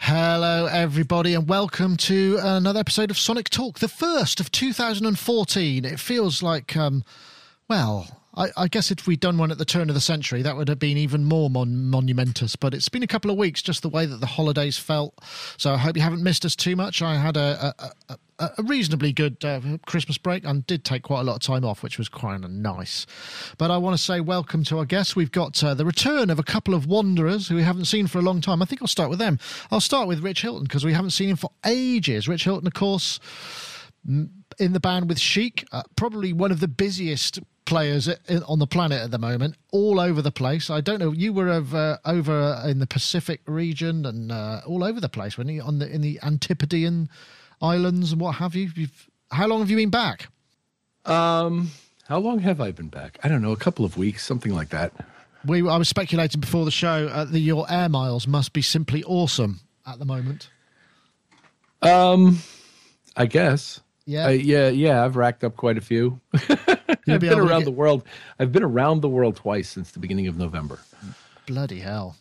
Hello, everybody, and welcome to another episode of Sonic Talk, the first of 2014. It feels like, um, well, I, I guess if we'd done one at the turn of the century, that would have been even more mon- monumentous. But it's been a couple of weeks, just the way that the holidays felt. So I hope you haven't missed us too much. I had a, a, a, a reasonably good uh, Christmas break and did take quite a lot of time off, which was quite nice. But I want to say welcome to our guests. We've got uh, the return of a couple of wanderers who we haven't seen for a long time. I think I'll start with them. I'll start with Rich Hilton because we haven't seen him for ages. Rich Hilton, of course, in the band with Chic, uh, probably one of the busiest players on the planet at the moment, all over the place. I don't know. You were over, over in the Pacific region and uh, all over the place, weren't you? On the in the Antipodean islands and what have you. You've, how long have you been back? Um, how long have I been back? I don't know, a couple of weeks, something like that. We, I was speculating before the show uh, that your air miles must be simply awesome at the moment. Um, I guess. Yeah, uh, yeah, yeah. I've racked up quite a few. I've been around get... the world. I've been around the world twice since the beginning of November. Bloody hell!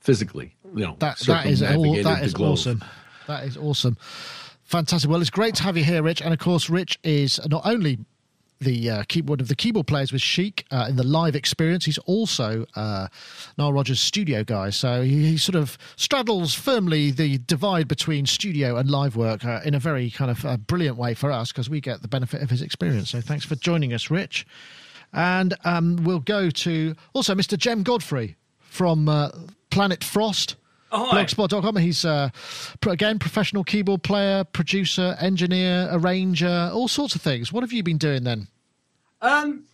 Physically, you know, that that is all, that is awesome. That is awesome. Fantastic. Well, it's great to have you here, Rich. And of course, Rich is not only the uh, key, one of the keyboard players with Chic uh, in the live experience. He's also uh, Nile Rodgers' studio guy, so he, he, sort of straddles firmly the divide between studio and live work uh, in a very kind of uh, brilliant way for us because we get the benefit of his experience. So thanks for joining us, Rich. And um, we'll go to also Mr. Jem Godfrey from uh, Planet Frost. Oh, blogspot.com. He's uh, again professional keyboard player, producer, engineer, arranger, all sorts of things. What have you been doing then? Um,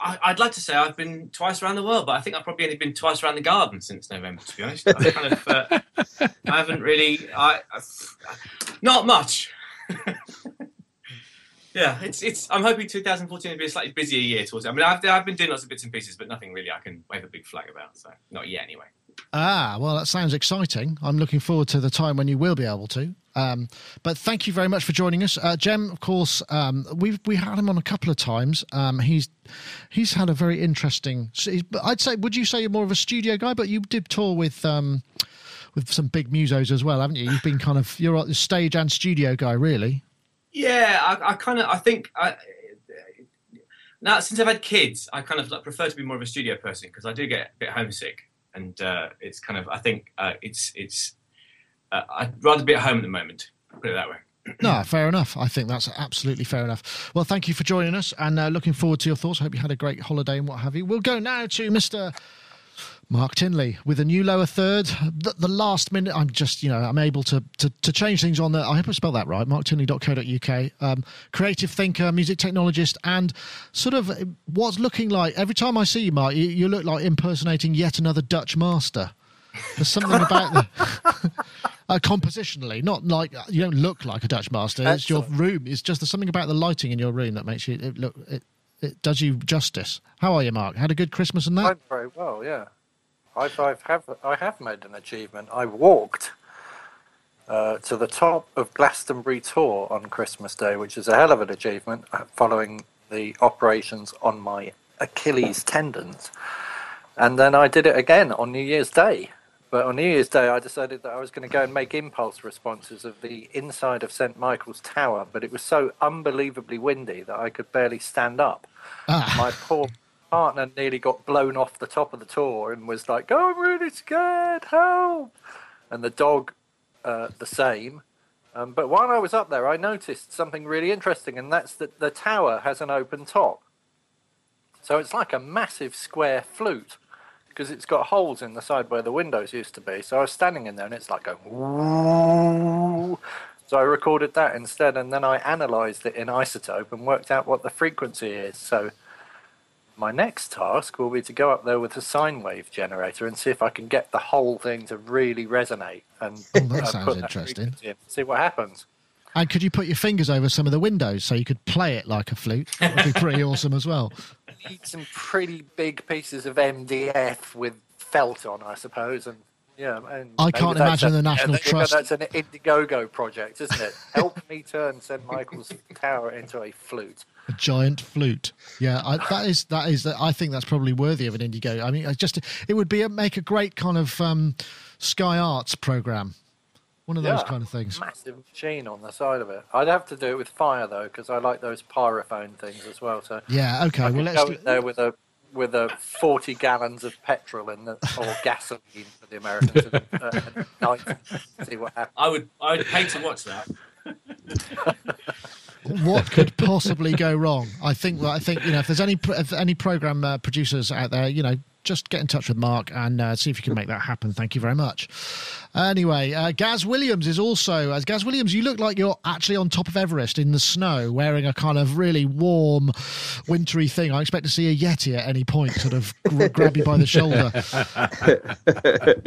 I, would like to say I've been twice around the world, but I think I've probably only been twice around the garden since November. To be honest, I kind of uh, I haven't really. I, not much. yeah, it's it's. I'm hoping 2014 will be a slightly busier year towards. It. I mean, I've I've been doing lots of bits and pieces, but nothing really I can wave a big flag about. So not yet, anyway. Ah, well, that sounds exciting. I'm looking forward to the time when you will be able to. Um, but thank you very much for joining us, uh, Jem. Of course, um, we've we had him on a couple of times. Um, he's he's had a very interesting. I'd say, would you say you're more of a studio guy? But you did tour with um, with some big musos as well, haven't you? You've been kind of you're a stage and studio guy, really. Yeah, I, I kind of I think I, now since I've had kids, I kind of like, prefer to be more of a studio person because I do get a bit homesick and uh, it's kind of I think uh, it's it's uh, I'd rather be at home at the moment. Put it that way. no, fair enough. I think that's absolutely fair enough. Well, thank you for joining us, and uh, looking forward to your thoughts. I hope you had a great holiday and what have you. We'll go now to Mister Mark Tinley with a new lower third. The, the, last minute, I'm just, you know, I'm able to, to, to change things on the, I hope I spelled that right, marktinley.co.uk. Um, creative thinker, music technologist, and sort of what's looking like, every time I see you, Mark, you, you look like impersonating yet another Dutch master. There's something about the. uh, compositionally, not like you don't look like a Dutch master. It's your room. It's just there's something about the lighting in your room that makes you it look. It, it does you justice. How are you, Mark? Had a good Christmas and that? I'm very well, yeah. I've, I've have, I have made an achievement. I walked uh, to the top of Glastonbury Tor on Christmas Day, which is a hell of an achievement uh, following the operations on my Achilles tendons. And then I did it again on New Year's Day. But on New Year's Day, I decided that I was going to go and make impulse responses of the inside of St. Michael's Tower, but it was so unbelievably windy that I could barely stand up. Ah. My poor partner nearly got blown off the top of the Tor and was like, oh, I'm really scared, help! And the dog, uh, the same. Um, but while I was up there, I noticed something really interesting, and that's that the tower has an open top. So it's like a massive square flute because it's got holes in the side where the windows used to be. So I was standing in there, and it's like going. Woo! So I recorded that instead, and then I analysed it in iZotope and worked out what the frequency is. So my next task will be to go up there with a sine wave generator and see if I can get the whole thing to really resonate and oh, that uh, sounds interesting. In, see what happens. And could you put your fingers over some of the windows so you could play it like a flute? That would be pretty awesome as well. Need some pretty big pieces of MDF with felt on, I suppose, and Yeah, and I can't imagine a, the National Trust. That's an Indiegogo project, isn't it? Help me turn St Michael's Tower into a flute. A giant flute. Yeah, I, that is that is. I think that's probably worthy of an Indiegogo. I mean, just it would be a, make a great kind of um, Sky Arts program. One of those kind of things. Massive machine on the side of it. I'd have to do it with fire though, because I like those pyrophone things as well. So yeah, okay. I well, let's go do... there with a with a 40 gallons of petrol in the, or gasoline for the Americans uh, night. See what happens. I would I would pay to watch that. what could possibly go wrong? I think I think you know if there's any if any program uh, producers out there, you know, just get in touch with Mark and uh, see if you can make that happen. Thank you very much. Anyway, uh, Gaz Williams is also, as Gaz Williams, you look like you're actually on top of Everest in the snow, wearing a kind of really warm, wintry thing. I expect to see a Yeti at any point, sort of grab you by the shoulder.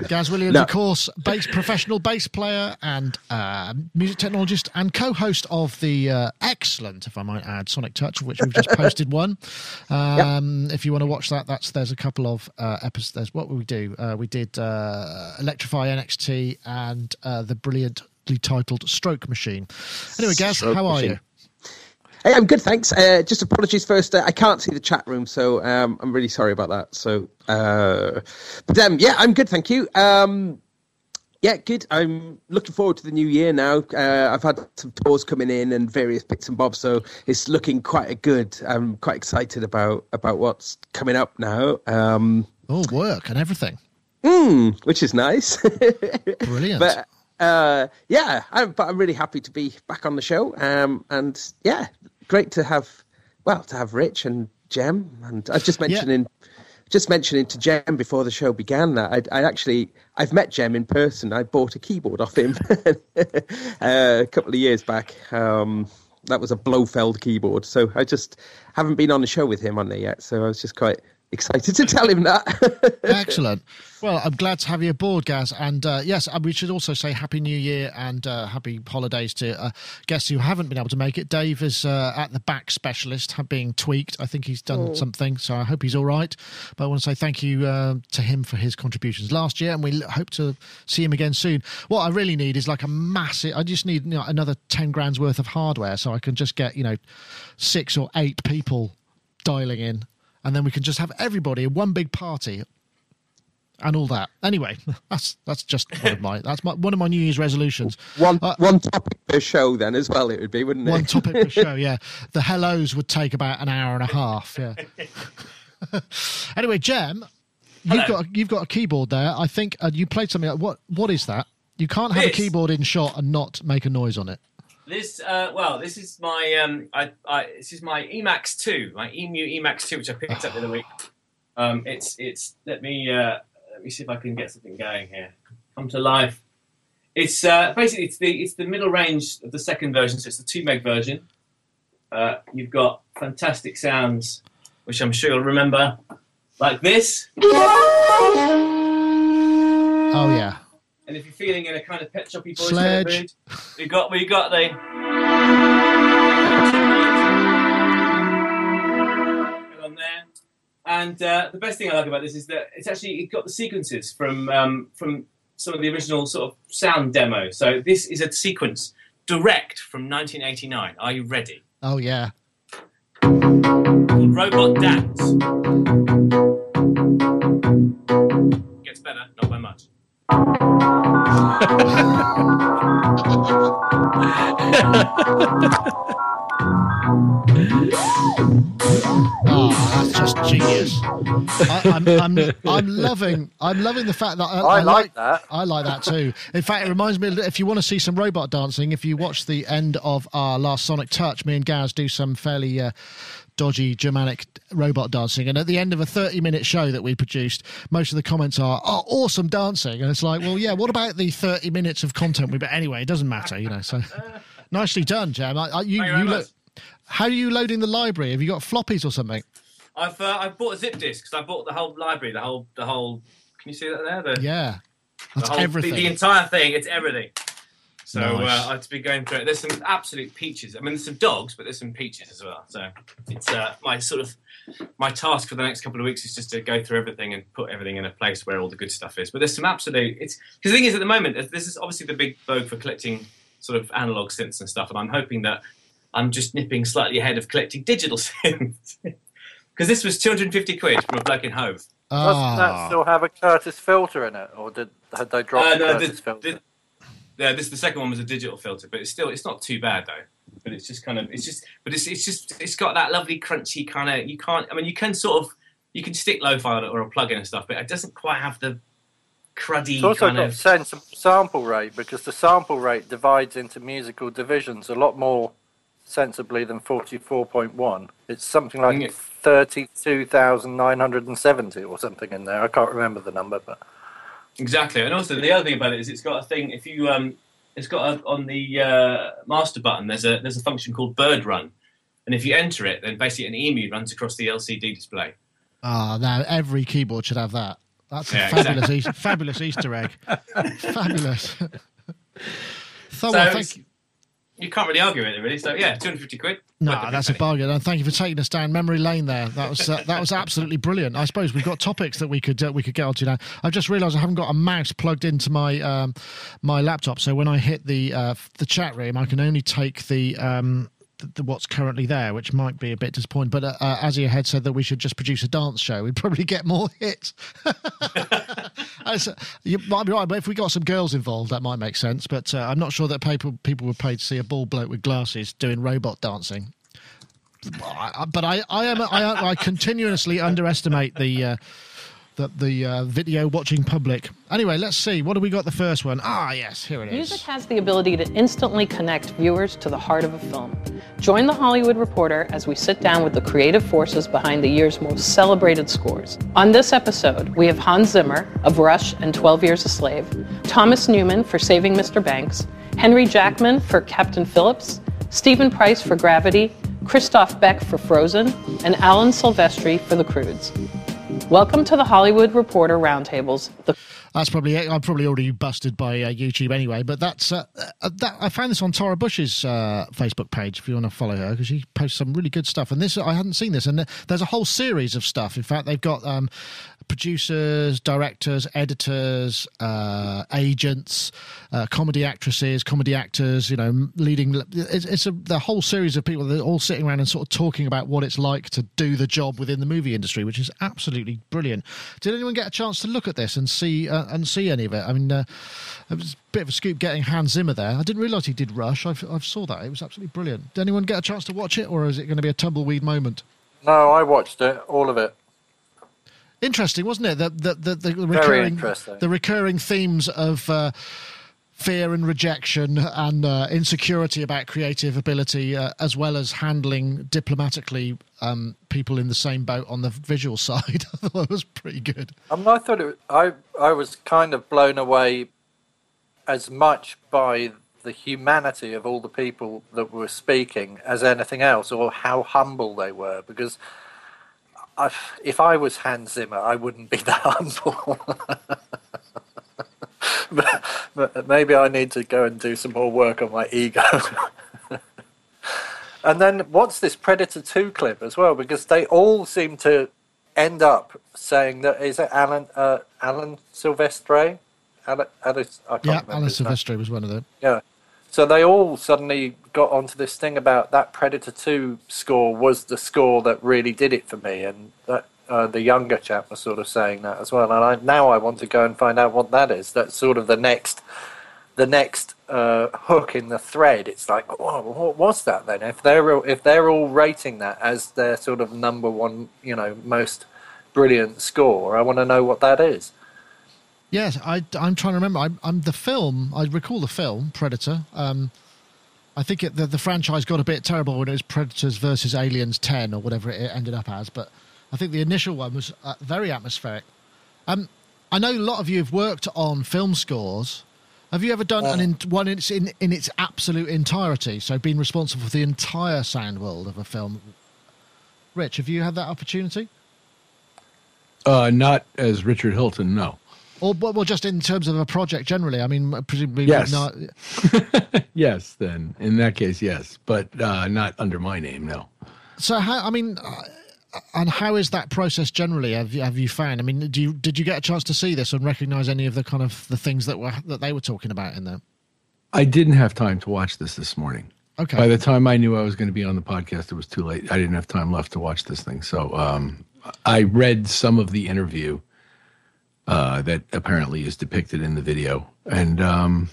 Gaz Williams, no. of course, bass professional bass player and uh, music technologist and co-host of the uh, excellent, if I might add, Sonic Touch, of which we've just posted one. Um, yep. If you want to watch that, that's there's a couple of uh, episodes. What will we do? Uh, we did uh, Electrify NXT and uh, the brilliantly titled Stroke Machine. Anyway, Gaz, Stroke how are you? Hey, I'm good, thanks. Uh, just apologies first. Uh, I can't see the chat room, so um, I'm really sorry about that. So, uh, but um, yeah, I'm good, thank you. Um, yeah, good. I'm looking forward to the new year now. Uh, I've had some tours coming in and various bits and bobs, so it's looking quite good. I'm quite excited about about what's coming up now. Um, oh, work and everything. Mm, which is nice. Brilliant. but uh, yeah, I'm, but I'm really happy to be back on the show. Um, and yeah, great to have, well, to have Rich and Jem. And I was just mentioning, yeah. Just mentioning to Jem before the show began that I, I actually, I've met Jem in person. I bought a keyboard off him uh, a couple of years back. Um, that was a Blofeld keyboard. So I just haven't been on the show with him on there yet. So I was just quite excited to tell him that. Excellent. Well, I'm glad to have you aboard, Gaz. And uh, yes, we should also say Happy New Year and uh, Happy Holidays to uh, guests who haven't been able to make it. Dave is uh, at the back specialist, being tweaked. I think he's done oh. something, so I hope he's all right. But I want to say thank you uh, to him for his contributions last year, and we hope to see him again soon. What I really need is like a massive. I just need you know, another ten grand's worth of hardware, so I can just get you know six or eight people dialing in and then we can just have everybody in one big party and all that. Anyway, that's that's just one of my that's my, one of my New Year's resolutions. One uh, one topic per show, then as well. It would be, wouldn't it? One topic per show. Yeah, the hellos would take about an hour and a half. Yeah. anyway, Jem, you've got you've got a keyboard there. I think uh, you played something. Like, what what is that? You can't have this. a keyboard in shot and not make a noise on it. This uh, well, this is my um, I, I this is my Emax two, my E-mu Emax two, which I picked up the other week. Um, it's it's let me uh, let me see if I can get something going here. Come to life. It's uh, basically it's the it's the middle range of the second version, so it's the two meg version. Uh, you've got fantastic sounds, which I'm sure you'll remember, like this. Oh yeah. And if you're feeling in a kind of pet shoppy boys mood, we got we got the on there. And uh, the best thing I like about this is that it's actually it got the sequences from um, from some of the original sort of sound demo. So this is a sequence direct from 1989. Are you ready? Oh yeah. Robot Dance. oh, that's just genius. I, am I'm, I'm, I'm loving, I'm loving the fact that I, I, I like, that. I like that too. In fact, it reminds me if you want to see some robot dancing, if you watch the end of our last Sonic Touch, me and Gaz do some fairly uh, dodgy Germanic robot dancing. And at the end of a 30 minute show that we produced, most of the comments are, oh, awesome dancing. And it's like, well, yeah, what about the 30 minutes of content we, but anyway, it doesn't matter, you know. So nicely done, Jem. I, I, you, you look, how are you loading the library? Have you got floppies or something? I've uh, I've bought a zip disk because I bought the whole library, the whole the whole. Can you see that there? The, yeah, that's the whole, everything. The, the, entire thing. It's everything. So nice. uh, I've been going through it. There's some absolute peaches. I mean, there's some dogs, but there's some peaches as well. So it's uh, my sort of my task for the next couple of weeks is just to go through everything and put everything in a place where all the good stuff is. But there's some absolute. It's because the thing is at the moment this is obviously the big vogue for collecting sort of analog synths and stuff, and I'm hoping that I'm just nipping slightly ahead of collecting digital synths because this was 250 quid from a bloke in Hove. Doesn't that ah. still have a Curtis filter in it, or did had they dropped uh, no, the Curtis filter? Yeah, this the second one was a digital filter, but it's still it's not too bad though. But it's just kind of it's just but it's it's just it's got that lovely crunchy kind of you can't I mean you can sort of you can stick lo-fi on it or a plug-in and stuff, but it doesn't quite have the cruddy it's also kind got of sense of sample rate because the sample rate divides into musical divisions a lot more sensibly than 44.1. It's something like 32,970 or something in there. I can't remember the number, but Exactly, and also the other thing about it is it's got a thing. If you um, it's got a, on the uh, master button. There's a there's a function called Bird Run, and if you enter it, then basically an emu runs across the LCD display. Ah, oh, now every keyboard should have that. That's a yeah, fabulous, exactly. e- fabulous Easter egg. fabulous. so, thank you you can't really argue with it, really. So yeah, two hundred fifty quid. No, that's a bargain. And thank you for taking us down memory lane there. That was uh, that was absolutely brilliant. I suppose we've got topics that we could uh, we could get onto now. I've just realised I haven't got a mouse plugged into my um, my laptop, so when I hit the uh, the chat room, I can only take the. Um, the, what's currently there, which might be a bit disappointing. But uh, uh, had said that we should just produce a dance show. We'd probably get more hits. you might be right, but if we got some girls involved, that might make sense. But uh, I'm not sure that people people would pay to see a bald bloke with glasses doing robot dancing. But I, I am I, I continuously underestimate the. Uh, the, the uh, video watching public. Anyway, let's see. What do we got the first one? Ah, yes, here it is. Music has the ability to instantly connect viewers to the heart of a film. Join the Hollywood Reporter as we sit down with the creative forces behind the year's most celebrated scores. On this episode, we have Hans Zimmer of Rush and 12 Years a Slave, Thomas Newman for Saving Mr. Banks, Henry Jackman for Captain Phillips, Steven Price for Gravity, Christoph Beck for Frozen, and Alan Silvestri for The Croods. Welcome to the Hollywood Reporter Roundtables. The- that's probably it. I'm probably already busted by uh, YouTube anyway. But that's uh, uh, that. I found this on Tara Busch's uh, Facebook page if you want to follow her because she posts some really good stuff. And this I hadn't seen this, and there's a whole series of stuff. In fact, they've got um, producers, directors, editors, uh, agents, uh, comedy actresses, comedy actors. You know, leading. It's, it's a the whole series of people. They're all sitting around and sort of talking about what it's like to do the job within the movie industry, which is absolutely brilliant. Did anyone get a chance to look at this and see and see any of it? I mean, uh, it was a bit of a scoop getting Hans Zimmer there. I didn't realise he did Rush. I've, I've saw that. It was absolutely brilliant. Did anyone get a chance to watch it, or is it going to be a tumbleweed moment? No, I watched it, all of it interesting, wasn't it? The the the, the recurring the recurring themes of. Uh, fear and rejection and uh, insecurity about creative ability, uh, as well as handling diplomatically um, people in the same boat on the visual side. I thought it was pretty good. Um, I thought it. I I was kind of blown away as much by the humanity of all the people that were speaking as anything else, or how humble they were, because I, if I was Hans Zimmer, I wouldn't be that humble. maybe I need to go and do some more work on my ego. and then what's this Predator 2 clip as well? Because they all seem to end up saying that is it Alan uh, Alan Silvestri? Alan, Alan, yeah, Alan Silvestri was one of them. Yeah, so they all suddenly got onto this thing about that Predator 2 score was the score that really did it for me. And that, uh, the younger chap was sort of saying that as well. And I, now I want to go and find out what that is. That's sort of the next the next uh, hook in the thread. It's like, oh, what was that then? If they're if they're all rating that as their sort of number one, you know, most brilliant score, I want to know what that is. Yes, I, am trying to remember. I'm, I'm, the film. I recall the film Predator. Um, I think it, the, the franchise got a bit terrible when it was Predators versus Aliens 10 or whatever it ended up as. But I think the initial one was uh, very atmospheric. Um, I know a lot of you have worked on film scores. Have you ever done uh, an in, one in, in, in its absolute entirety? So been responsible for the entire sound world of a film. Rich, have you had that opportunity? Uh, not as Richard Hilton, no. or well, just in terms of a project generally. I mean, presumably, yes, not... yes. Then in that case, yes, but uh, not under my name, no. So, how? I mean, uh, and how is that process generally? Have you, have you found? I mean, do you did you get a chance to see this and recognize any of the kind of the things that were that they were talking about in there? I didn't have time to watch this this morning. Okay. By the time I knew I was going to be on the podcast, it was too late. I didn't have time left to watch this thing. So um, I read some of the interview uh, that apparently is depicted in the video, and um,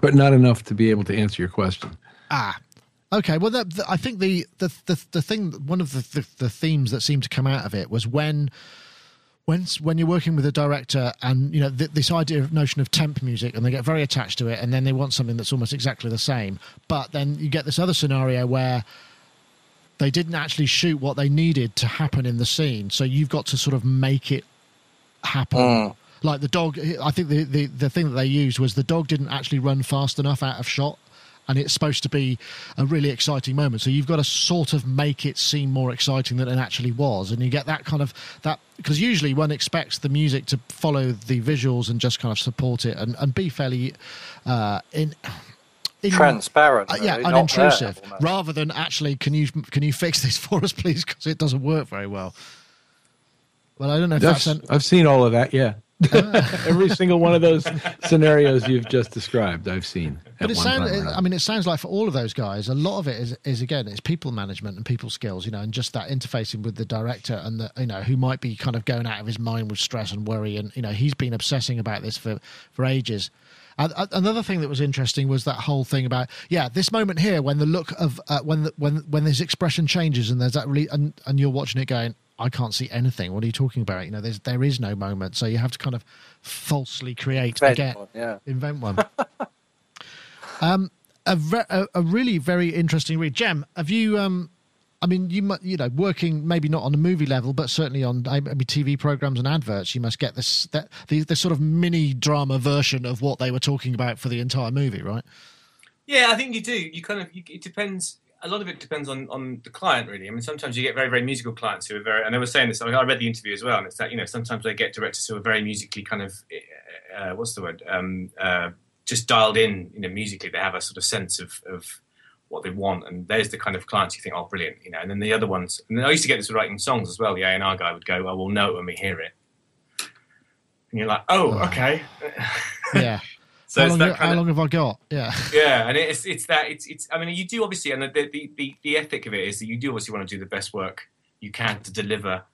but not enough to be able to answer your question. Ah, okay. Well, the, I think the, the the the thing, one of the, the the themes that seemed to come out of it was when when when you're working with a director and you know th- this idea of notion of temp music and they get very attached to it and then they want something that's almost exactly the same but then you get this other scenario where they didn't actually shoot what they needed to happen in the scene so you've got to sort of make it happen mm. like the dog i think the, the the thing that they used was the dog didn't actually run fast enough out of shot and it's supposed to be a really exciting moment. So you've got to sort of make it seem more exciting than it actually was, and you get that kind of that because usually one expects the music to follow the visuals and just kind of support it and, and be fairly uh, in. In, transparent, uh, yeah, unintrusive, rather than actually, can you can you fix this for us, please? Because it doesn't work very well. Well, I don't know if that's. that's I've seen all of that. Yeah, Every single one of those scenarios you've just described, I've seen. But it sounds, I mean, it sounds like for all of those guys, a lot of it is, is again, it's people management and people skills, you know, and just that interfacing with the director and the, you know, who might be kind of going out of his mind with stress and worry, and you know, he's been obsessing about this for for ages. Another thing that was interesting was that whole thing about yeah, this moment here when the look of uh, when the, when when his expression changes and there's that really and, and you're watching it going I can't see anything. What are you talking about? You know, there's there is no moment, so you have to kind of falsely create invent again, one, yeah. invent one. um, a, re- a, a really very interesting read. Jem. have you? Um, I mean, you you know, working maybe not on a movie level, but certainly on maybe TV programs and adverts, you must get this that the, the sort of mini drama version of what they were talking about for the entire movie, right? Yeah, I think you do. You kind of you, it depends a lot of it depends on on the client really. I mean, sometimes you get very very musical clients who are very, and they were saying this. I, mean, I read the interview as well, and it's that you know sometimes they get directors who are very musically kind of uh, what's the word, um, uh, just dialed in. You know, musically they have a sort of sense of of what they want, and there's the kind of clients you think, oh, brilliant, you know. And then the other ones, and I used to get this with writing songs as well. The A and R guy would go, oh, we'll know it when we hear it, and you're like, oh, okay, yeah. So how, long, you, how of, long, have I got? Yeah, yeah, and it's it's that it's it's. I mean, you do obviously, and the the, the the ethic of it is that you do obviously want to do the best work you can to deliver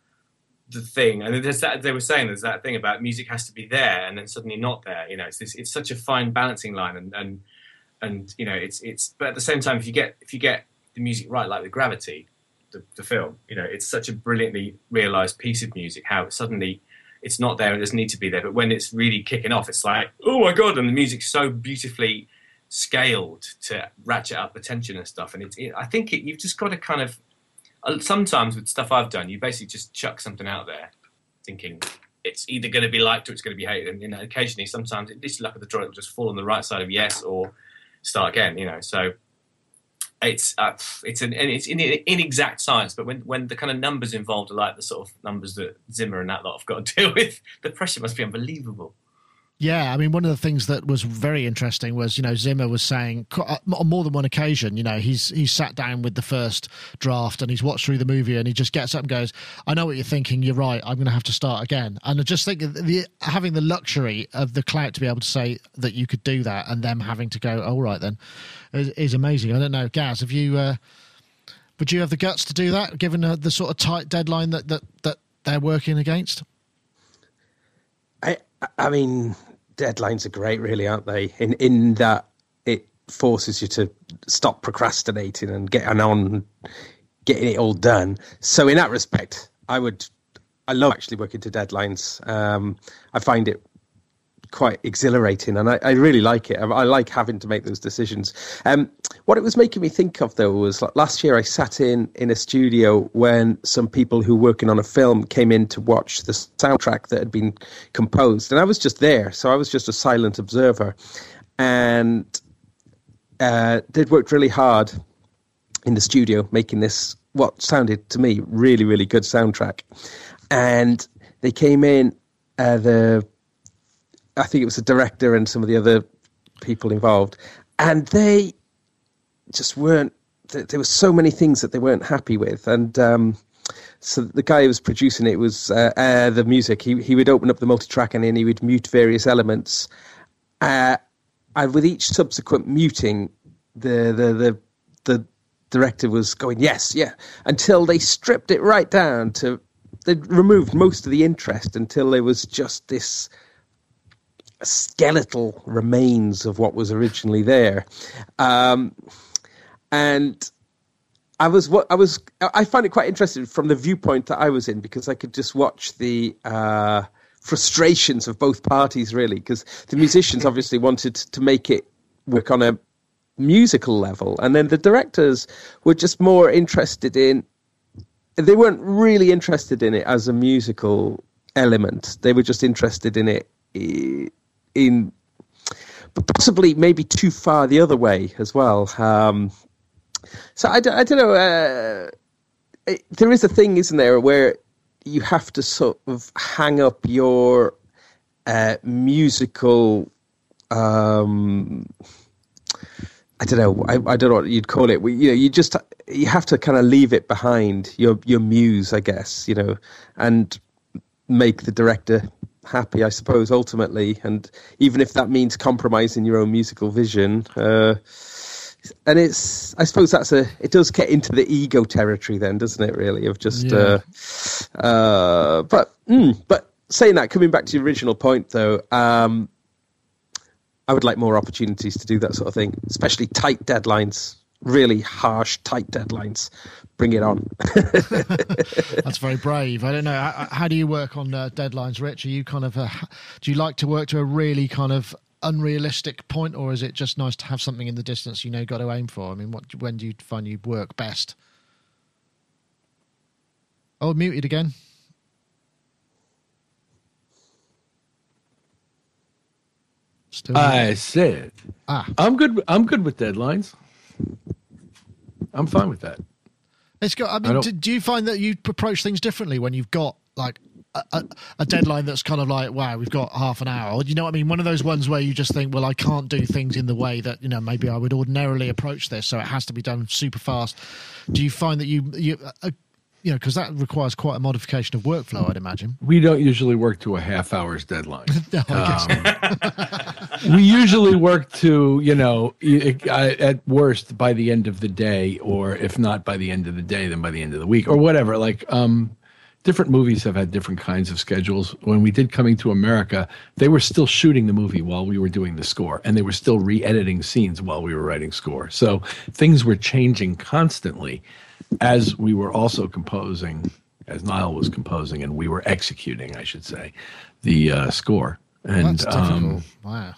the thing. And there's that they were saying there's that thing about music has to be there and then suddenly not there. You know, it's this, it's such a fine balancing line, and and and you know, it's it's. But at the same time, if you get if you get the music right, like the Gravity, the, the film, you know, it's such a brilliantly realized piece of music. How suddenly it's not there. It doesn't need to be there. But when it's really kicking off, it's like, oh my god! And the music's so beautifully scaled to ratchet up the tension and stuff. And it's, it, I think it, you've just got to kind of. Uh, sometimes with stuff I've done, you basically just chuck something out there, thinking it's either going to be liked or it's going to be hated. And you know, occasionally, sometimes it's luck of the draw, it will just fall on the right side of yes or start again. You know, so it's uh, it's an it's in, inexact science, but when when the kind of numbers involved are like the sort of numbers that Zimmer and that lot have got to deal with, the pressure must be unbelievable. Yeah, I mean, one of the things that was very interesting was, you know, Zimmer was saying uh, on more than one occasion, you know, he's he's sat down with the first draft and he's watched through the movie and he just gets up and goes, "I know what you're thinking. You're right. I'm going to have to start again." And I just think the having the luxury of the clout to be able to say that you could do that and them having to go, "All right, then," is, is amazing. I don't know, Gaz, have you? Uh, would you have the guts to do that, given uh, the sort of tight deadline that that that they're working against? I I mean, deadlines are great, really, aren't they? In in that it forces you to stop procrastinating and getting on, getting it all done. So in that respect, I would, I love actually working to deadlines. Um, I find it quite exhilarating, and I, I really like it. I, I, like having to make those decisions. Um, what it was making me think of though was like last year I sat in in a studio when some people who were working on a film came in to watch the soundtrack that had been composed, and I was just there, so I was just a silent observer, and uh, they'd worked really hard in the studio making this what sounded to me really really good soundtrack, and they came in. Uh, the I think it was the director and some of the other people involved, and they just weren't. There were so many things that they weren't happy with, and um, so the guy who was producing it was uh, uh, the music. He he would open up the multi-track and then he would mute various elements, uh, and with each subsequent muting, the the the the director was going yes, yeah, until they stripped it right down to they removed most of the interest until there was just this skeletal remains of what was originally there, um, and I was what I was. I find it quite interesting from the viewpoint that I was in because I could just watch the uh, frustrations of both parties really because the musicians obviously wanted to make it work on a musical level, and then the directors were just more interested in. They weren't really interested in it as a musical element. They were just interested in it in, but possibly maybe too far the other way as well. Um, so I, I don't know. Uh, it, there is a thing, isn't there, where you have to sort of hang up your uh, musical. Um, I don't know. I, I, don't know what you'd call it. You know, you just you have to kind of leave it behind your your muse, I guess. You know, and make the director happy, I suppose, ultimately. And even if that means compromising your own musical vision, uh, and it's I suppose that's a it does get into the ego territory then, doesn't it? Really, of just yeah. uh, uh, but mm, but saying that, coming back to the original point though, um, I would like more opportunities to do that sort of thing, especially tight deadlines, really harsh, tight deadlines. Bring it on. That's very brave. I don't know. How, how do you work on uh, deadlines, Rich? Are you kind of a, do you like to work to a really kind of unrealistic point, or is it just nice to have something in the distance you know got to aim for? I mean, what when do you find you work best? Oh, muted again. Still I said, ah. I'm good. I'm good with deadlines. I'm fine with that. It's got. I mean, I do, do you find that you approach things differently when you've got like a, a, deadline that's kind of like, wow, we've got half an hour. You know what I mean? One of those ones where you just think, well, I can't do things in the way that you know maybe I would ordinarily approach this, so it has to be done super fast. Do you find that you you uh, you know because that requires quite a modification of workflow, I'd imagine. We don't usually work to a half hour's deadline. no, um, we usually work to you know at worst by the end of the day, or if not by the end of the day, then by the end of the week, or whatever. Like um different movies have had different kinds of schedules. When we did Coming to America, they were still shooting the movie while we were doing the score, and they were still re editing scenes while we were writing score. So things were changing constantly as we were also composing, as Nile was composing, and we were executing, I should say, the uh, score. And um, wow.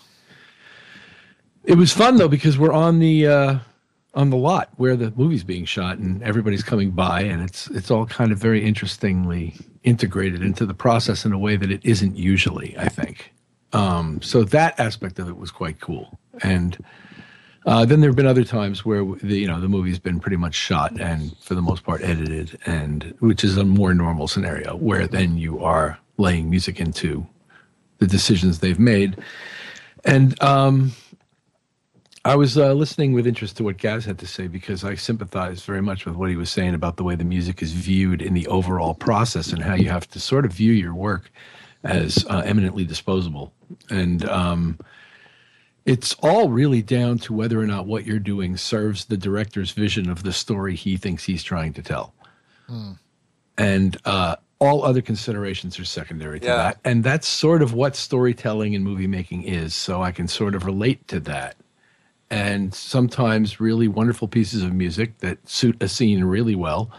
It was fun though because we're on the uh, on the lot where the movie's being shot and everybody's coming by and it's it's all kind of very interestingly integrated into the process in a way that it isn't usually i think um, so that aspect of it was quite cool and uh, then there have been other times where the you know the movie's been pretty much shot and for the most part edited and which is a more normal scenario where then you are laying music into the decisions they've made and um, I was uh, listening with interest to what Gaz had to say because I sympathize very much with what he was saying about the way the music is viewed in the overall process and how you have to sort of view your work as uh, eminently disposable. And um, it's all really down to whether or not what you're doing serves the director's vision of the story he thinks he's trying to tell. Hmm. And uh, all other considerations are secondary to yeah. that. And that's sort of what storytelling and movie making is. So I can sort of relate to that and sometimes really wonderful pieces of music that suit a scene really well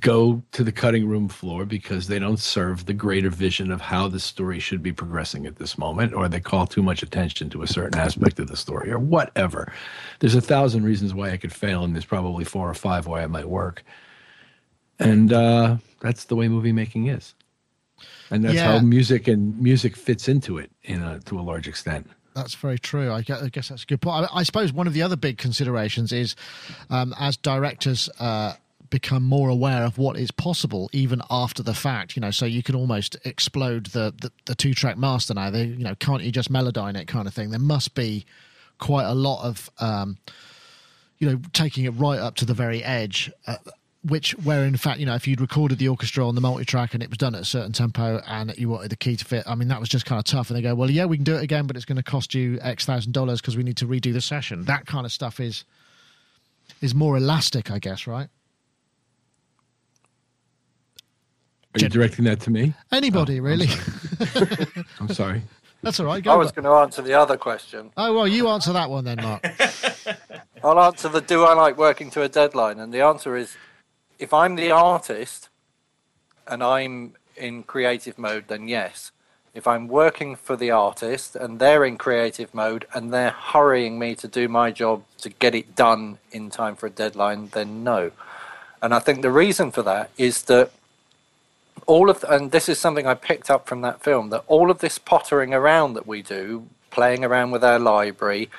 go to the cutting room floor because they don't serve the greater vision of how the story should be progressing at this moment, or they call too much attention to a certain aspect of the story, or whatever. There's a thousand reasons why I could fail, and there's probably four or five why it might work. And uh, that's the way movie making is, and that's yeah. how music and music fits into it in a, to a large extent. That's very true. I guess, I guess that's a good point. I, I, suppose one of the other big considerations is, um, as directors, uh, become more aware of what is possible even after the fact. You know, so you can almost explode the the, the two track master now. They, you know, can't you just melodyne it kind of thing? There must be quite a lot of, um, you know, taking it right up to the very edge. Uh, which where in fact you know if you'd recorded the orchestra on the multi-track and it was done at a certain tempo and you wanted the key to fit i mean that was just kind of tough and they go well yeah we can do it again but it's going to cost you x thousand dollars because we need to redo the session that kind of stuff is is more elastic i guess right Are you directing that to me? Anybody, Oh, really? I'm sorry. I'm sorry. That's all right. Go I was going to answer the other question. Oh well, you answer that one then, Mark. I'll answer the do I like working to a deadline? And the answer is if I'm the artist and I'm in creative mode, then yes. If I'm working for the artist and they're in creative mode and they're hurrying me to do my job to get it done in time for a deadline, then no. And I think the reason for that is that all of, and this is something I picked up from that film, that all of this pottering around that we do, playing around with our library,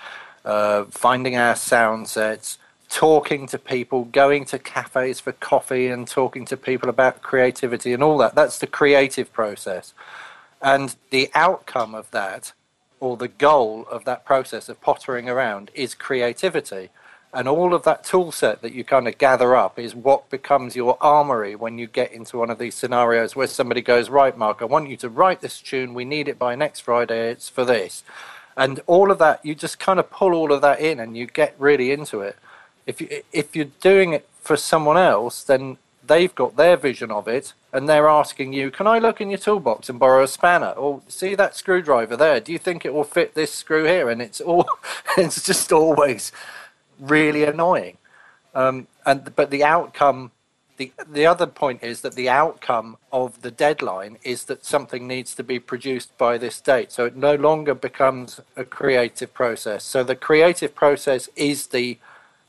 uh, finding our sound sets, talking to people, going to cafes for coffee and talking to people about creativity and all that. That's the creative process. And the outcome of that, or the goal of that process of pottering around, is creativity. And all of that tool set that you kind of gather up is what becomes your armory when you get into one of these scenarios where somebody goes, Right, Mark, I want you to write this tune. We need it by next Friday. It's for this. And all of that, you just kind of pull all of that in and you get really into it. If, you, if you're doing it for someone else, then they've got their vision of it and they're asking you, Can I look in your toolbox and borrow a spanner? Or see that screwdriver there? Do you think it will fit this screw here? And it's all, it's just always really annoying. Um, and but the outcome, the the other point is that the outcome of the deadline is that something needs to be produced by this date. So it no longer becomes a creative process. So the creative process is the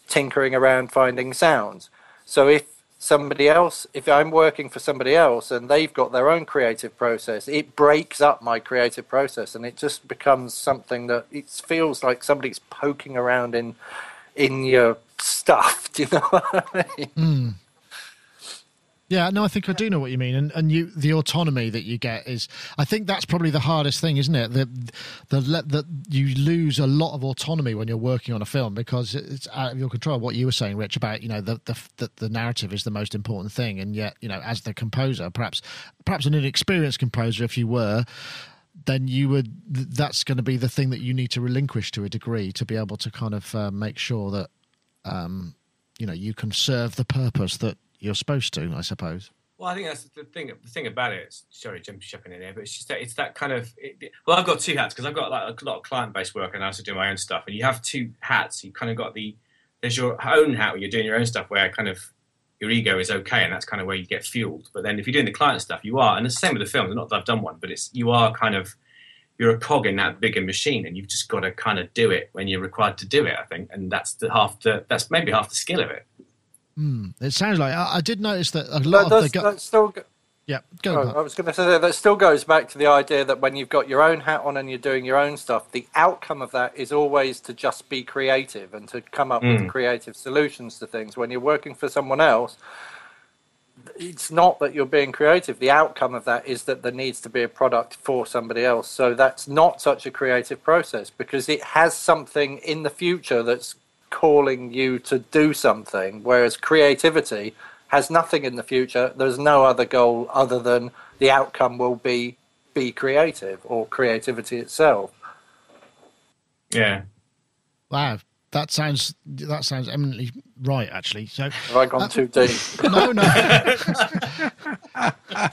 tinkering around finding sounds. So if somebody else, if I'm working for somebody else and they've got their own creative process, it breaks up my creative process and it just becomes something that it feels like somebody's poking around in in your stuff. Do you know what I mean? Hmm. Yeah, no, I think I do know what you mean, and and you the autonomy that you get is, I think that's probably the hardest thing, isn't it? The the that you lose a lot of autonomy when you're working on a film because it's out of your control. What you were saying, Rich, about you know the the, the narrative is the most important thing, and yet you know as the composer, perhaps perhaps an inexperienced composer, if you were. Then you would. That's going to be the thing that you need to relinquish to a degree to be able to kind of uh, make sure that, um, you know, you can serve the purpose that you're supposed to, I suppose. Well, I think that's the thing. The thing about it. Sorry, Jim, jumping in here, but it's just that it's that kind of. It, well, I've got two hats because I've got like a lot of client-based work and I also do my own stuff. And you have two hats. You kind of got the there's your own hat where you're doing your own stuff, where I kind of your ego is okay, and that's kind of where you get fueled. But then if you're doing the client stuff, you are, and the same with the film. Not that I've done one, but it's you are kind of you're a cog in that bigger machine, and you've just got to kind of do it when you're required to do it. I think, and that's the half the that's maybe half the skill of it. Mm, it sounds like I, I, did notice that a lot That, of does, the gu- that still. Go- yeah go oh, I was going to say that, that still goes back to the idea that when you've got your own hat on and you're doing your own stuff, the outcome of that is always to just be creative and to come up Mm. with creative solutions to things. When you're working for someone else, it's not that you're being creative. The outcome of that is that there needs to be a product for somebody else. So that's not such a creative process because it has something in the future that's calling you to do something, whereas creativity has nothing in the future. There's no other goal other than the outcome will be be creative or creativity itself. Yeah. wow that sounds that sounds eminently right actually so Have I gone too deep? no no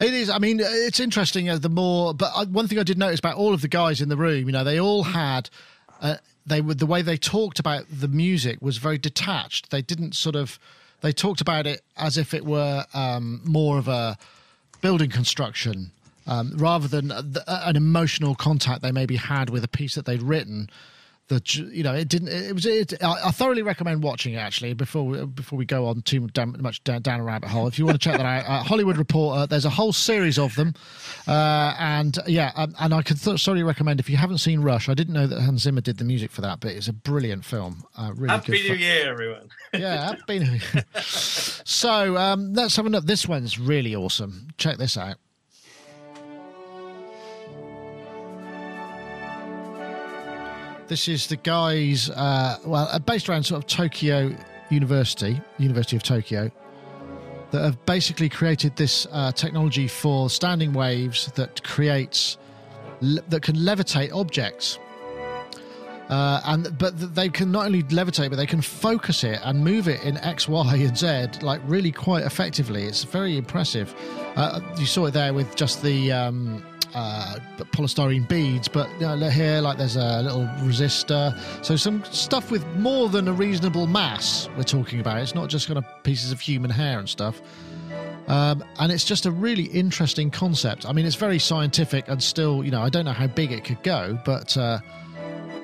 It is. I mean, it's interesting. Uh, the more, but I, one thing I did notice about all of the guys in the room, you know, they all had, uh, they were the way they talked about the music was very detached. They didn't sort of, they talked about it as if it were um, more of a building construction um, rather than a, an emotional contact they maybe had with a piece that they'd written. The you know it didn't it was it, I thoroughly recommend watching it actually before before we go on too much down, down a rabbit hole. If you want to check that out uh, Hollywood Reporter there's a whole series of them uh, and yeah um, and I can th- thoroughly recommend if you haven't seen Rush I didn't know that Hans Zimmer did the music for that but it's a brilliant film uh, really happy good New Year everyone. Yeah happy New Year. So um, let's have a look. This one's really awesome. Check this out This is the guys, uh, well, uh, based around sort of Tokyo University, University of Tokyo, that have basically created this uh, technology for standing waves that creates le- that can levitate objects. Uh, and but they can not only levitate, but they can focus it and move it in X, Y, and Z like really quite effectively. It's very impressive. Uh, you saw it there with just the um, uh, polystyrene beads, but you know, here, like there's a little resistor. So some stuff with more than a reasonable mass. We're talking about. It's not just kind of pieces of human hair and stuff. Um, and it's just a really interesting concept. I mean, it's very scientific and still, you know, I don't know how big it could go, but uh,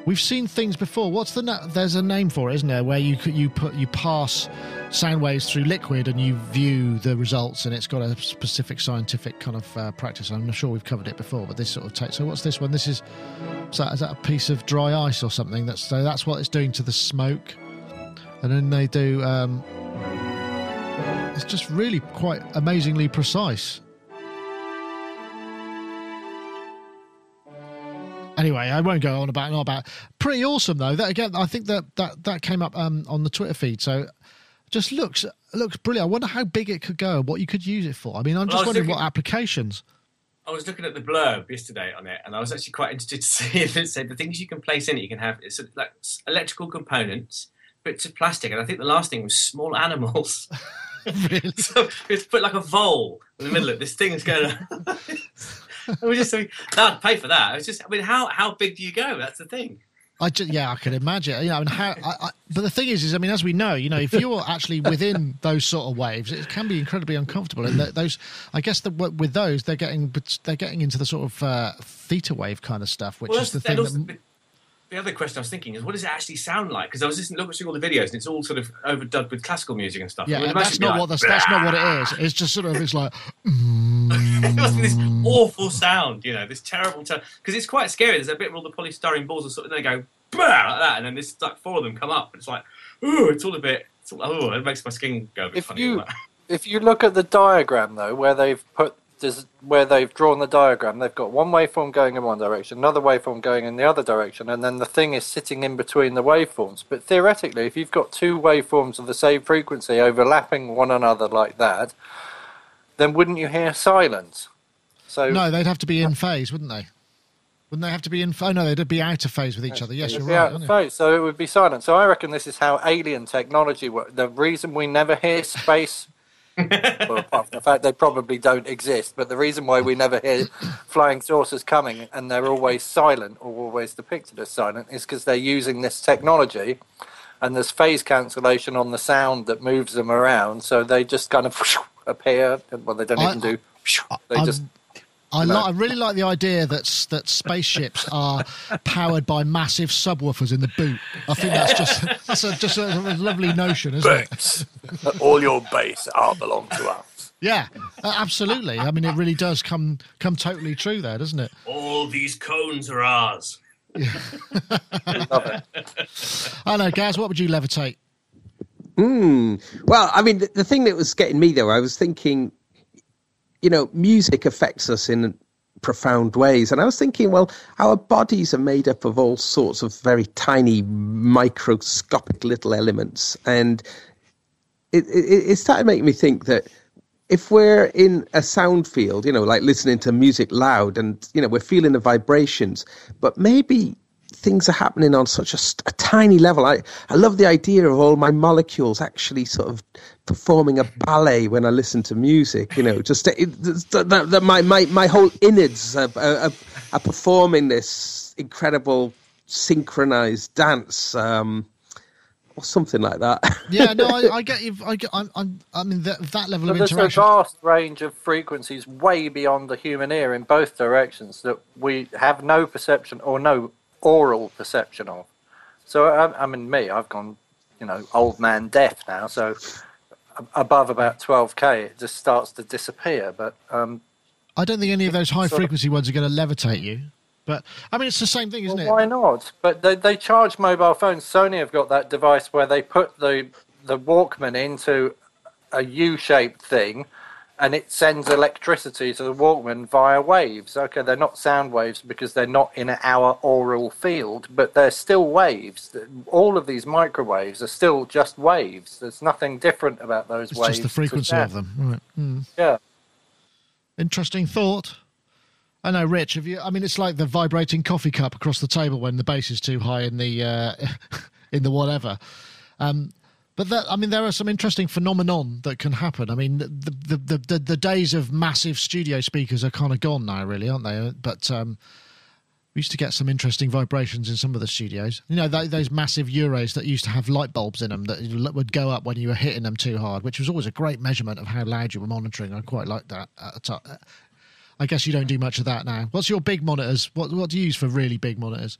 We've seen things before. What's the na- there's a name for it, isn't there? Where you you put you pass sound waves through liquid and you view the results, and it's got a specific scientific kind of uh, practice. I'm not sure we've covered it before, but this sort of takes. So what's this one? This is is that, is that a piece of dry ice or something? That's so that's what it's doing to the smoke, and then they do. Um, it's just really quite amazingly precise. Anyway, I won't go on about and about. Pretty awesome though. That again, I think that that that came up um, on the Twitter feed. So just looks looks brilliant. I wonder how big it could go, what you could use it for. I mean, I'm just wondering looking, what applications. I was looking at the blurb yesterday on it, and I was actually quite interested to see if it said the things you can place in it. You can have it's like electrical components, bits of plastic, and I think the last thing was small animals. really? so it's put like a vole in the middle of it. This thing is going. I was just thinking, I'd pay for that. It's just, I mean, how how big do you go? That's the thing. I just, yeah, I can imagine. You know, I mean, how? I, I, but the thing is, is I mean, as we know, you know, if you're actually within those sort of waves, it can be incredibly uncomfortable. And those, I guess, the, with those, they're getting, they're getting into the sort of uh, theta wave kind of stuff, which well, is the thing. Also, that, the other question I was thinking is, what does it actually sound like? Because I was listening, looking through all the videos, and it's all sort of overdubbed with classical music and stuff. Yeah, that's not like, what the, that's not what it is. It's just sort of it's like. it must be this awful sound, you know, this terrible sound because it's quite scary. There's a bit where all the polystyrene balls are sort of they go like that, and then this like four of them come up. And it's like, ooh, it's all a bit. It's all, oh, it makes my skin go a bit if funny. You, if you look at the diagram though, where they've put where they've drawn the diagram. They've got one waveform going in one direction, another waveform going in the other direction, and then the thing is sitting in between the waveforms. But theoretically, if you've got two waveforms of the same frequency overlapping one another like that, then wouldn't you hear silence? So no, they'd have to be in phase, wouldn't they? Wouldn't they have to be in? Oh no, they'd be out of phase with each other. Yes, you're right. Out of phase, so it would be silent. So I reckon this is how alien technology works. The reason we never hear space well, apart from the fact they probably don't exist. But the reason why we never hear flying saucers coming and they're always silent or always depicted as silent is because they're using this technology and there's phase cancellation on the sound that moves them around. So they just kind of appear. Well, they don't I, even do. They I'm, just I, li- I really like the idea that that spaceships are powered by massive subwoofers in the boot. I think that's just that's a, just a, a lovely notion, isn't it? All your base are belong to us. Yeah, absolutely. I mean, it really does come come totally true there, doesn't it? All these cones are ours. Yeah. Love it. I know, Gaz. What would you levitate? Hmm. Well, I mean, the, the thing that was getting me though, I was thinking you know, music affects us in profound ways. And I was thinking, well, our bodies are made up of all sorts of very tiny, microscopic little elements. And it, it, it started making me think that if we're in a sound field, you know, like listening to music loud and, you know, we're feeling the vibrations, but maybe things are happening on such a, a, tiny level. I, I love the idea of all my molecules actually sort of performing a ballet when I listen to music. You know, just that, that my, my, my whole innards are, are, are performing this incredible synchronized dance. Um, or something like that. yeah, no, I, I, get you. I get. I'm, I'm, I mean, that, that level but of interaction. There's a vast range of frequencies way beyond the human ear in both directions that we have no perception or no oral perception of. So I, I mean, me, I've gone, you know, old man deaf now. So above about 12k, it just starts to disappear. But um, I don't think any of those high frequency ones are going to levitate you. But I mean, it's the same thing, isn't well, it? Why not? But they they charge mobile phones. Sony have got that device where they put the the Walkman into a U-shaped thing, and it sends electricity to the Walkman via waves. Okay, they're not sound waves because they're not in our aural field, but they're still waves. All of these microwaves are still just waves. There's nothing different about those it's waves. just the frequency of them. Right. Hmm. Yeah. Interesting thought. I know, Rich. Have you? I mean, it's like the vibrating coffee cup across the table when the bass is too high in the uh, in the whatever. Um, but that, I mean, there are some interesting phenomenon that can happen. I mean, the the, the the the days of massive studio speakers are kind of gone now, really, aren't they? But um, we used to get some interesting vibrations in some of the studios. You know, th- those massive Euros that used to have light bulbs in them that would go up when you were hitting them too hard, which was always a great measurement of how loud you were monitoring. I quite liked that. I guess you don't do much of that now. What's your big monitors? What what do you use for really big monitors?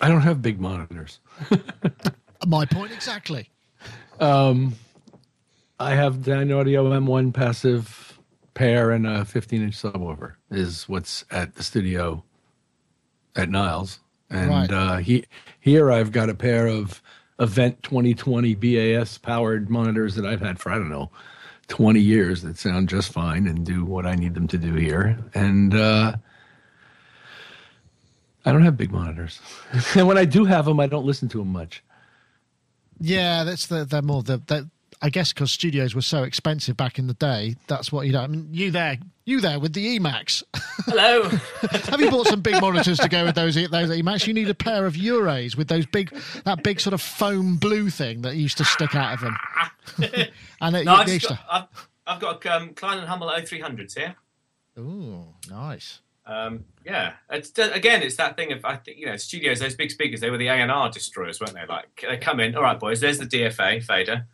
I don't have big monitors. My point exactly. Um, I have Dynaudio M1 passive pair and a 15 inch subwoofer is what's at the studio at Niles. And Right. uh, he, here I've got a pair of Event 2020 BAS powered monitors that I've had for, I don't know, 20 years that sound just fine and do what I need them to do here. And uh, I don't have big monitors. and when I do have them, I don't listen to them much. Yeah, that's the they're more the, the I guess because studios were so expensive back in the day. That's what you know. I mean, you there, you there with the Emax. Hello. Have you bought some big monitors to go with those those Emax? You need a pair of Euros with those big that big sort of foam blue thing that used to stick out of them. and it, No, I've, just to- got, I've, I've got um, Klein and Hummel 0300s here. Ooh, nice. Um, yeah, it's again, it's that thing of I think you know studios. Those big speakers, they were the A and R destroyers, weren't they? Like they come in, all right, boys. There's the DFA fader.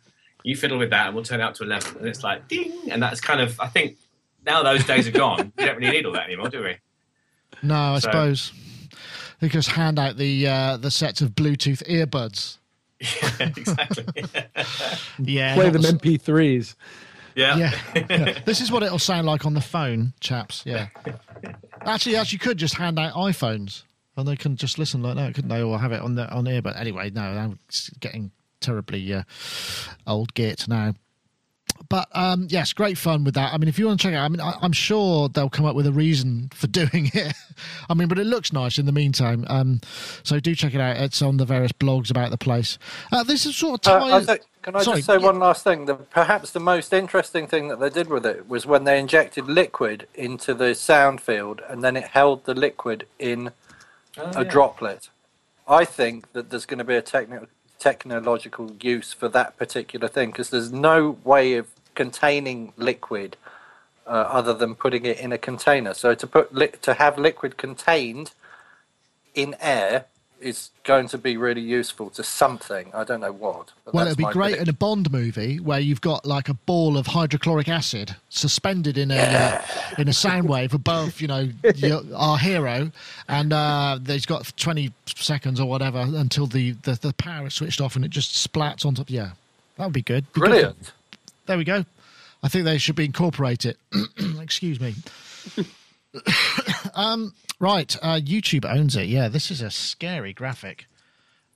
You fiddle with that, and we'll turn it up to eleven. And it's like ding, and that's kind of. I think now those days are gone. we don't really need all that anymore, do we? No, I So- suppose they just hand out the uh, the sets of Bluetooth earbuds. Yeah, exactly. Yeah, Play them the MP3s. yeah. Yeah. Yeah. This is what it'll sound like on the phone, chaps. Yeah. Actually, actually, could just hand out iPhones and they can just listen like that, couldn't they? Or have it on the on ear. But anyway, no, I'm getting terribly uh, old git now. But um, yes, great fun with that. I mean, if you want to check it out, I mean, I, I'm sure they'll come up with a reason for doing it. I mean, but it looks nice in the meantime. Um, so do check it out. It's on the various blogs about the place. Uh, this is sort of Uh, ties. I think, can I Sorry, just say yeah. one last thing? The, perhaps the most interesting thing that they did with it was when they injected liquid into the sound field and then it held the liquid in Oh, a yeah. droplet. I think that there's going to be a techni- technological use for that particular thing because there's no way of containing liquid uh, other than putting it in a container. So to put li- to have liquid contained in air is going to be really useful to something. I don't know what. but Well, it'd be great in a Bond movie where you've got like a ball of hydrochloric acid suspended in a uh, in a sound wave above, you know, your, our hero, and uh, there's got twenty seconds or whatever until the, the the power is switched off and it just splats on top. Yeah, that would be good. Be good Brilliant. there we go. I think they should be incorporated. Excuse me. um, right, uh, YouTube owns it. Yeah, this is a scary graphic.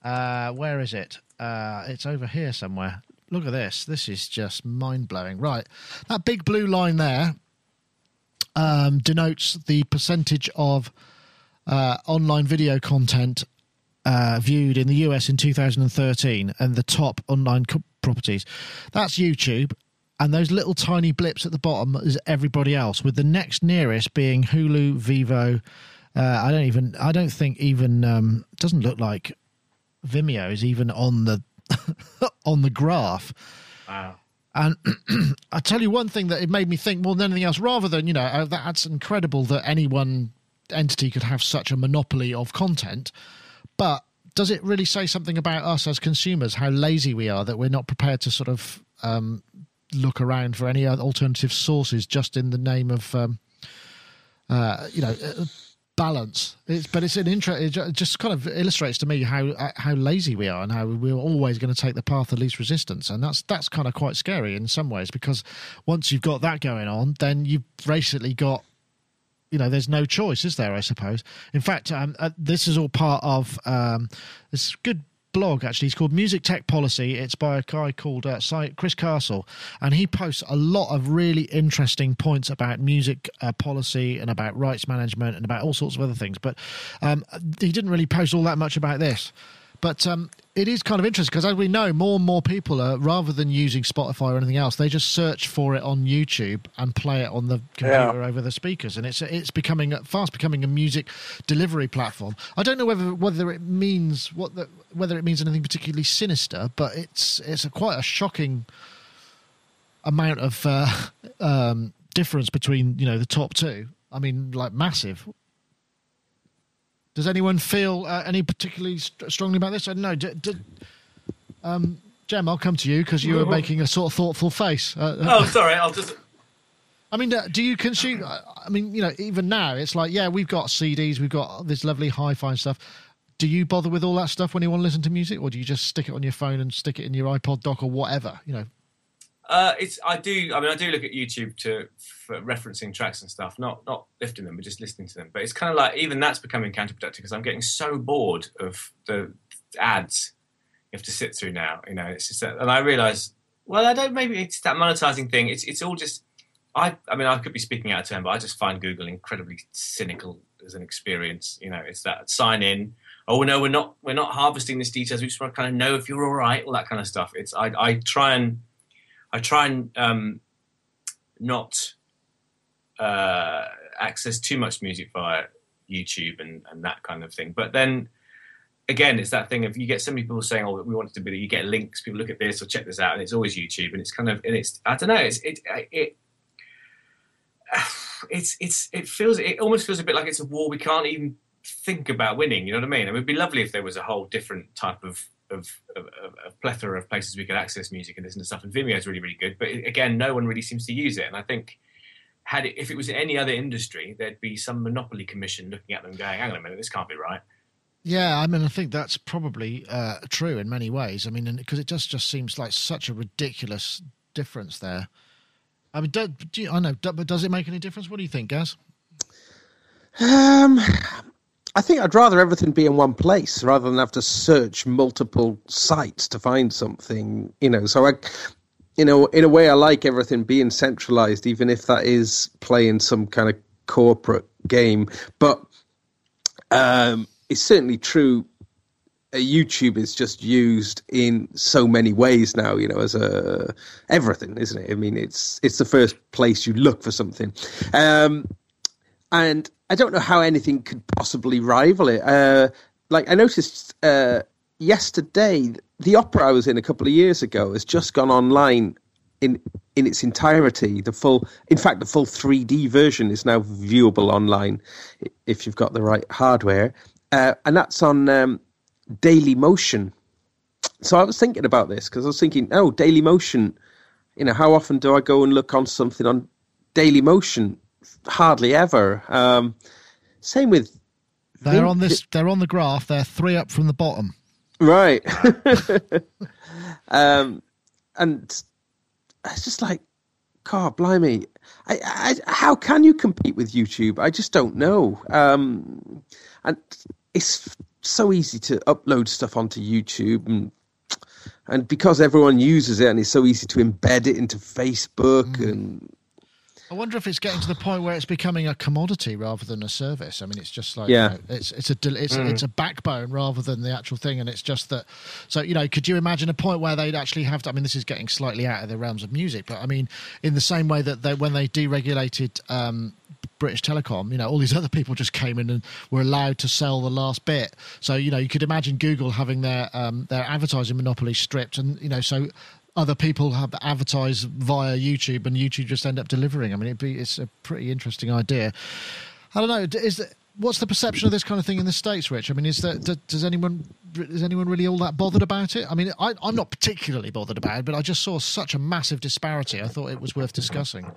Uh, where is it? Uh, it's over here somewhere. Look at this. This is just mind blowing. Right, that big blue line there um, denotes the percentage of uh, online video content uh, viewed in the US in 2013 and the top online co- properties. That's YouTube. And those little tiny blips at the bottom is everybody else, with the next nearest being Hulu, Vevo. Uh, I don't even, I don't think even, um, it doesn't look like Vimeo is even on the on the graph. Wow. And I tell you one thing that it made me think more than anything else. Rather than you know uh, that's incredible that any one entity could have such a monopoly of content, but does it really say something about us as consumers? How lazy we are that we're not prepared to sort of um, look around for any alternative sources just in the name of um, uh, you know uh, balance. It's, but it's an interest. It just kind of illustrates to me how uh, how lazy we are and how we're always going to take the path of least resistance, and that's that's kind of quite scary in some ways because once you've got that going on, then you've basically got. You know, there's no choice, is there? I suppose. In fact, um, uh, this is all part of um, this good blog actually. It's called Music Tech Policy. It's by a guy called uh, Chris Castle, and he posts a lot of really interesting points about music uh, policy and about rights management and about all sorts of other things. But um, he didn't really post all that much about this. But um, it is kind of interesting because, as we know, more and more people are rather than using Spotify or anything else, they just search for it on YouTube and play it on the computer yeah. over the speakers, and it's it's becoming fast becoming a music delivery platform. I don't know whether whether it means what the, whether it means anything particularly sinister, but it's it's a quite a shocking amount of uh, um, difference between you know the top two. I mean, like massive. Does anyone feel uh, any particularly st- strongly about this? I don't know. D- d- um, Jem, I'll come to you because you were making a sort of thoughtful face. Uh, uh, oh, sorry. I'll just. I mean, uh, do you consume? Uh, I mean, you know, even now, it's like, yeah, we've got CDs, we've got this lovely hi-fi stuff. Do you bother with all that stuff when you want to listen to music, or do you just stick it on your phone and stick it in your iPod dock or whatever? You know. Uh, it's I do. I mean, I do look at YouTube to for referencing tracks and stuff, not not lifting them, but just listening to them. But it's kind of like even that's becoming counterproductive because I'm getting so bored of the ads you have to sit through now. You know, it's just that, and I realise, well, I don't. Maybe it's that monetizing thing. It's it's all just. I I mean, I could be speaking out of turn, but I just find Google incredibly cynical as an experience. You know, it's that sign in. Oh no, we're not we're not harvesting this details. We just want to kind of know if you're all right, all that kind of stuff. It's I I try and I try and um, not uh, access too much music via YouTube and, and that kind of thing. But then again, it's that thing of you get so many people saying, "Oh, we want it to be." You get links. People look at this or check this out, and it's always YouTube. And it's kind of and it's I don't know. It's it it. It's it's it feels it almost feels a bit like it's a war we can't even think about winning. You know what I mean? It would be lovely if there was a whole different type of of, of, of, plethora of places we could access music and listen to stuff. And Vimeo is really, really good. But again, no one really seems to use it. And I think had it, if it was in any other industry, there'd be some monopoly commission looking at them going, hang on a minute, this can't be right. Yeah, I mean, I think that's probably uh, true in many ways. I mean, because it just just seems like such a ridiculous difference there. I mean, do, do you, I know, do, but does it make any difference? What do you think, Gaz? Um, I think I'd rather everything be in one place rather than have to search multiple sites to find something. You know, so I, you know, in a way, I like everything being centralized, even if that is playing some kind of corporate game. But um, it's certainly true. Uh, YouTube is just used in so many ways now, you know, as a everything, isn't it? I mean, it's it's the first place you look for something, um, and I don't know how anything could possibly rival it. Uh, like I noticed uh, yesterday, the opera I was in a couple of years ago has just gone online in in its entirety. The full, in fact, the full 3D version is now viewable online if you've got the right hardware, uh, and that's on um, Daily Motion. So I was thinking about this because I was thinking, oh, Daily Motion. You know, how often do I go and look on something on Daily Motion? Hardly ever. Um, same with they're on this. They're on the graph. They're three up from the bottom. Right. um, and it's just like, God, blimey. I, I, how can you compete with YouTube? I just don't know. Um, and it's so easy to upload stuff onto YouTube, and and because everyone uses it, and it's so easy to embed it into Facebook mm. and I wonder if it's getting to the point where it's becoming a commodity rather than a service. I mean, it's just like yeah, you know, it's it's a it's mm. it's a backbone rather than the actual thing, and it's just that. So you know, could you imagine a point where they'd actually have to? I mean, this is getting slightly out of the realms of music, but I mean, in the same way that they when they deregulated um, British Telecom, you know, all these other people just came in and were allowed to sell the last bit. So you know, you could imagine Google having their um, their advertising monopoly stripped, and you know, so other people have advertised via YouTube, and YouTube just end up delivering. I mean, it'd be it's a pretty interesting idea. I don't know. Is that what's the perception of this kind of thing in the states, Rich? I mean, is that does anyone is anyone really all that bothered about it? I mean, I, am not particularly bothered about it, but I just saw such a massive disparity. I thought it was worth discussing.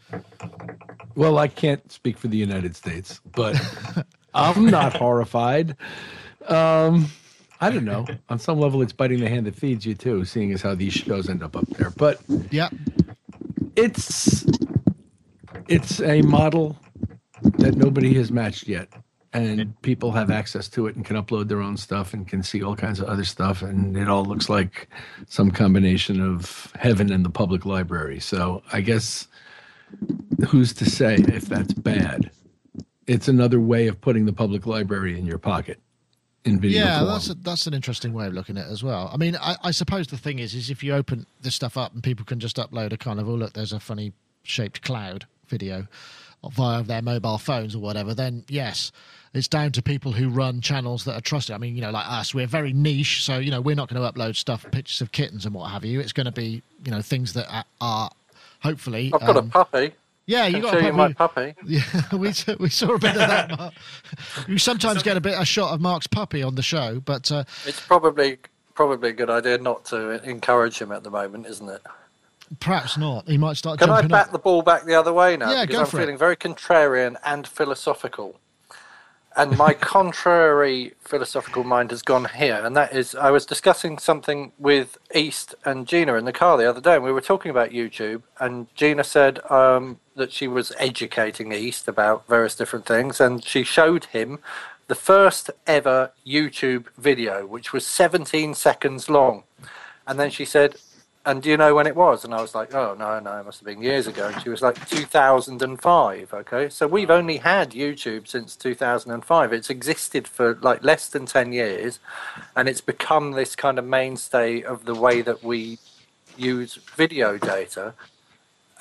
Well, I can't speak for the United States, but I'm not horrified. Um, I don't know. On some level, it's biting the hand that feeds you too, seeing as how these shows end up up there. But yeah, it's it's a model that nobody has matched yet. And people have access to it and can upload their own stuff and can see all kinds of other stuff. And it all looks like some combination of heaven and the public library. So i guess who's to say if that's bad? It's another way of putting the public library in your pocket in video yeah that's a, that's an interesting way of looking at it as well i mean I, I suppose the thing is is if you open this stuff up and people can just upload a kind of oh look there's a funny shaped cloud video via their mobile phones or whatever then yes it's down to people who run channels that are trusted. I mean, you know, like us, we're very niche, so you know, we're not going to upload stuff, pictures of kittens and what have you. It's going to be, you know, things that are, are hopefully. I've got um, a puppy. Yeah, you got a you my puppy. puppy. Yeah, we we saw a bit of that. Mark. You sometimes get a bit a shot of Mark's puppy on the show, but uh, It's probably probably a good idea not to encourage him at the moment, isn't it? perhaps not. He might start Can I bat up. the ball back the other way now? Yeah, because go I'm for it. feeling very contrarian and philosophical. And my contrary philosophical mind has gone here, and that is I was discussing something with East and Gina in the car the other day, and we were talking about YouTube, and Gina said um, that she was educating East about various different things, and she showed him the first ever YouTube video, which was 17 seconds long. And then she said, and do you know when it was? And I was like, oh, no, no, it must have been years ago. And she was like, 2005. Okay. So we've only had YouTube since 2005. It's existed for like less than 10 years. And it's become this kind of mainstay of the way that we use video data.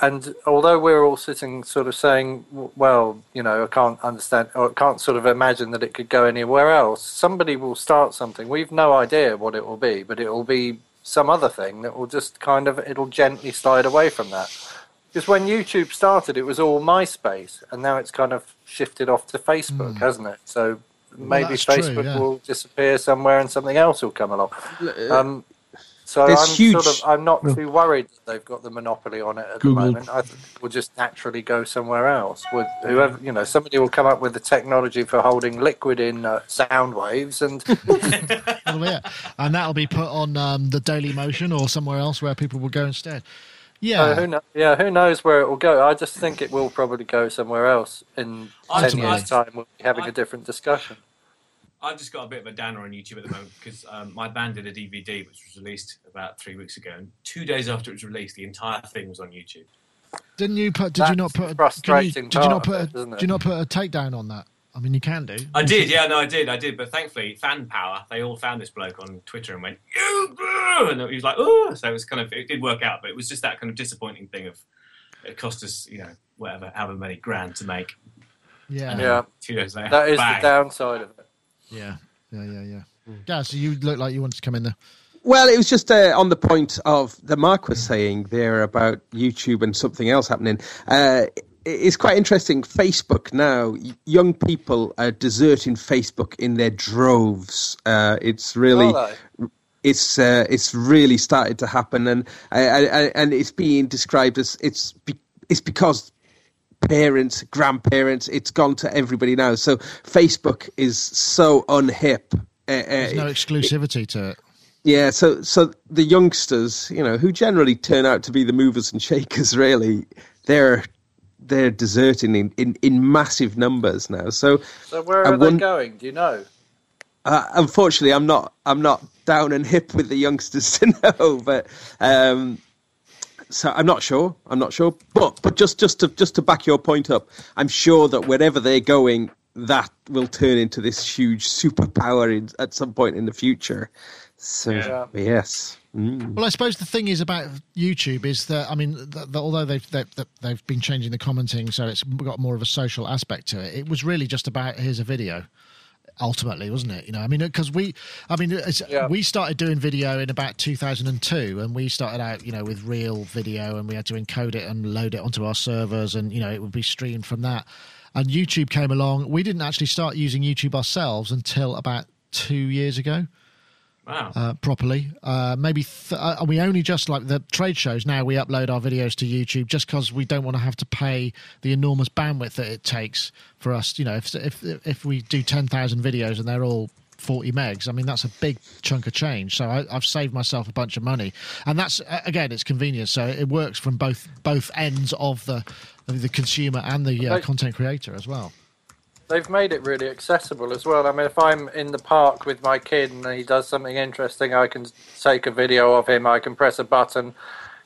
And although we're all sitting sort of saying, well, you know, I can't understand or I can't sort of imagine that it could go anywhere else, somebody will start something. We've no idea what it will be, but it will be some other thing that will just kind of, it'll gently slide away from that. Because when YouTube started, it was all MySpace, and now it's kind of shifted off to Facebook, hasn't it? So maybe that's true, Facebook yeah. will disappear somewhere and something else will come along. Um, so There's I'm huge- sort of I'm not too worried that they've got the monopoly on it at Google- the moment. I think we'll just naturally go somewhere else. With whoever you know, somebody will come up with the technology for holding liquid in uh, sound waves, and That'll be it. and that'll be put on um, the Daily Motion or somewhere else where people will go instead. Yeah, uh, who know, yeah, who knows where it will go? I just think it will probably go somewhere else in I- ten years' time. We'll be having I- a different discussion. I've just got a bit of a downer on YouTube at the moment because um, my band did a DVD which was released about three weeks ago, and two days after it was released, the entire thing was on YouTube. didn't you put? Did you not put? A, frustrating you, did you not put? A, it? did you not put a takedown on that? I mean, you can do. I did, yeah, no, I did, I did, but thankfully, fan power, they all found this bloke on Twitter and went, you, and he was like, oh, so it was kind of, it did work out, but it was just that kind of disappointing thing of, it cost us, you know, whatever, however many grand to make. Yeah, yeah, Yeah, Two days later, that is bang. the downside of it. Yeah, yeah, yeah. Yeah, so you look like you wanted to come in there. Well, it was just uh, on the point of the Mark was saying there about YouTube and something else happening. Uh, it's quite interesting. Facebook now, young people are deserting Facebook in their droves. Uh, it's really. Are It's uh, it's really started to happen, and I, I, I- and it's being described as it's be, it's because parents, grandparents, it's gone to everybody now. So Facebook is so unhip. Uh, There's no exclusivity to it. yeah, so so the youngsters, you know, who generally turn out to be the movers and shakers, really, they're they're deserting in, in, in massive numbers now. So So where I are they going? Do you know? uh, unfortunately, I'm not I'm not down and hip with the youngsters to know, but um, so I'm not sure. I'm not sure, but but just just to just to back your point up, I'm sure that wherever they're going, that will turn into this huge superpower in, at some point in the future. So Yeah. yes. Mm. Well, I suppose the thing is about YouTube is that I mean, that, that although they've that, that they've been changing the commenting, so it's got more of a social aspect to it. It was really just about here's a video, ultimately, wasn't it? You know, I mean, because we, I mean, it's, Yeah. we started doing video in about 2002, and we started out, you know, with real video, and we had to encode it and load it onto our servers, and you know, it would be streamed from that. And YouTube came along. We didn't actually start using YouTube ourselves until about two years ago. Wow. uh, properly. Uh, maybe th- uh, we only just like the trade shows now. We upload our videos to YouTube just because we don't want to have to pay the enormous bandwidth that it takes for us. You know, if if if we do ten thousand videos and they're all 40 megs. I mean, that's a big chunk of change. So I, have saved myself a bunch of money, and that's again, it's convenient. So it works from both both ends of the the consumer and the uh, content creator as well. They've made it really accessible as well. I mean, if I'm in the park with my kid and he does something interesting, I can take a video of him. I can press a button.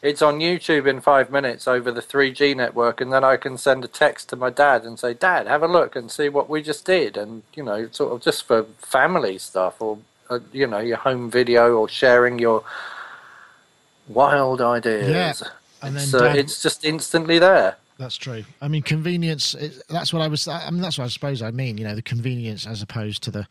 It's on YouTube in five minutes over the 3G network, and then I can send a text to my dad and say, "Dad, have a look and see what we just did." And you know, sort of just for family stuff, or uh, you know, your home video, or sharing your wild ideas. Yeah, and it's, then uh, it's just instantly there. That's true. I mean, convenience. That's what I was. I mean, that's what I suppose I mean. You know, the convenience as opposed to the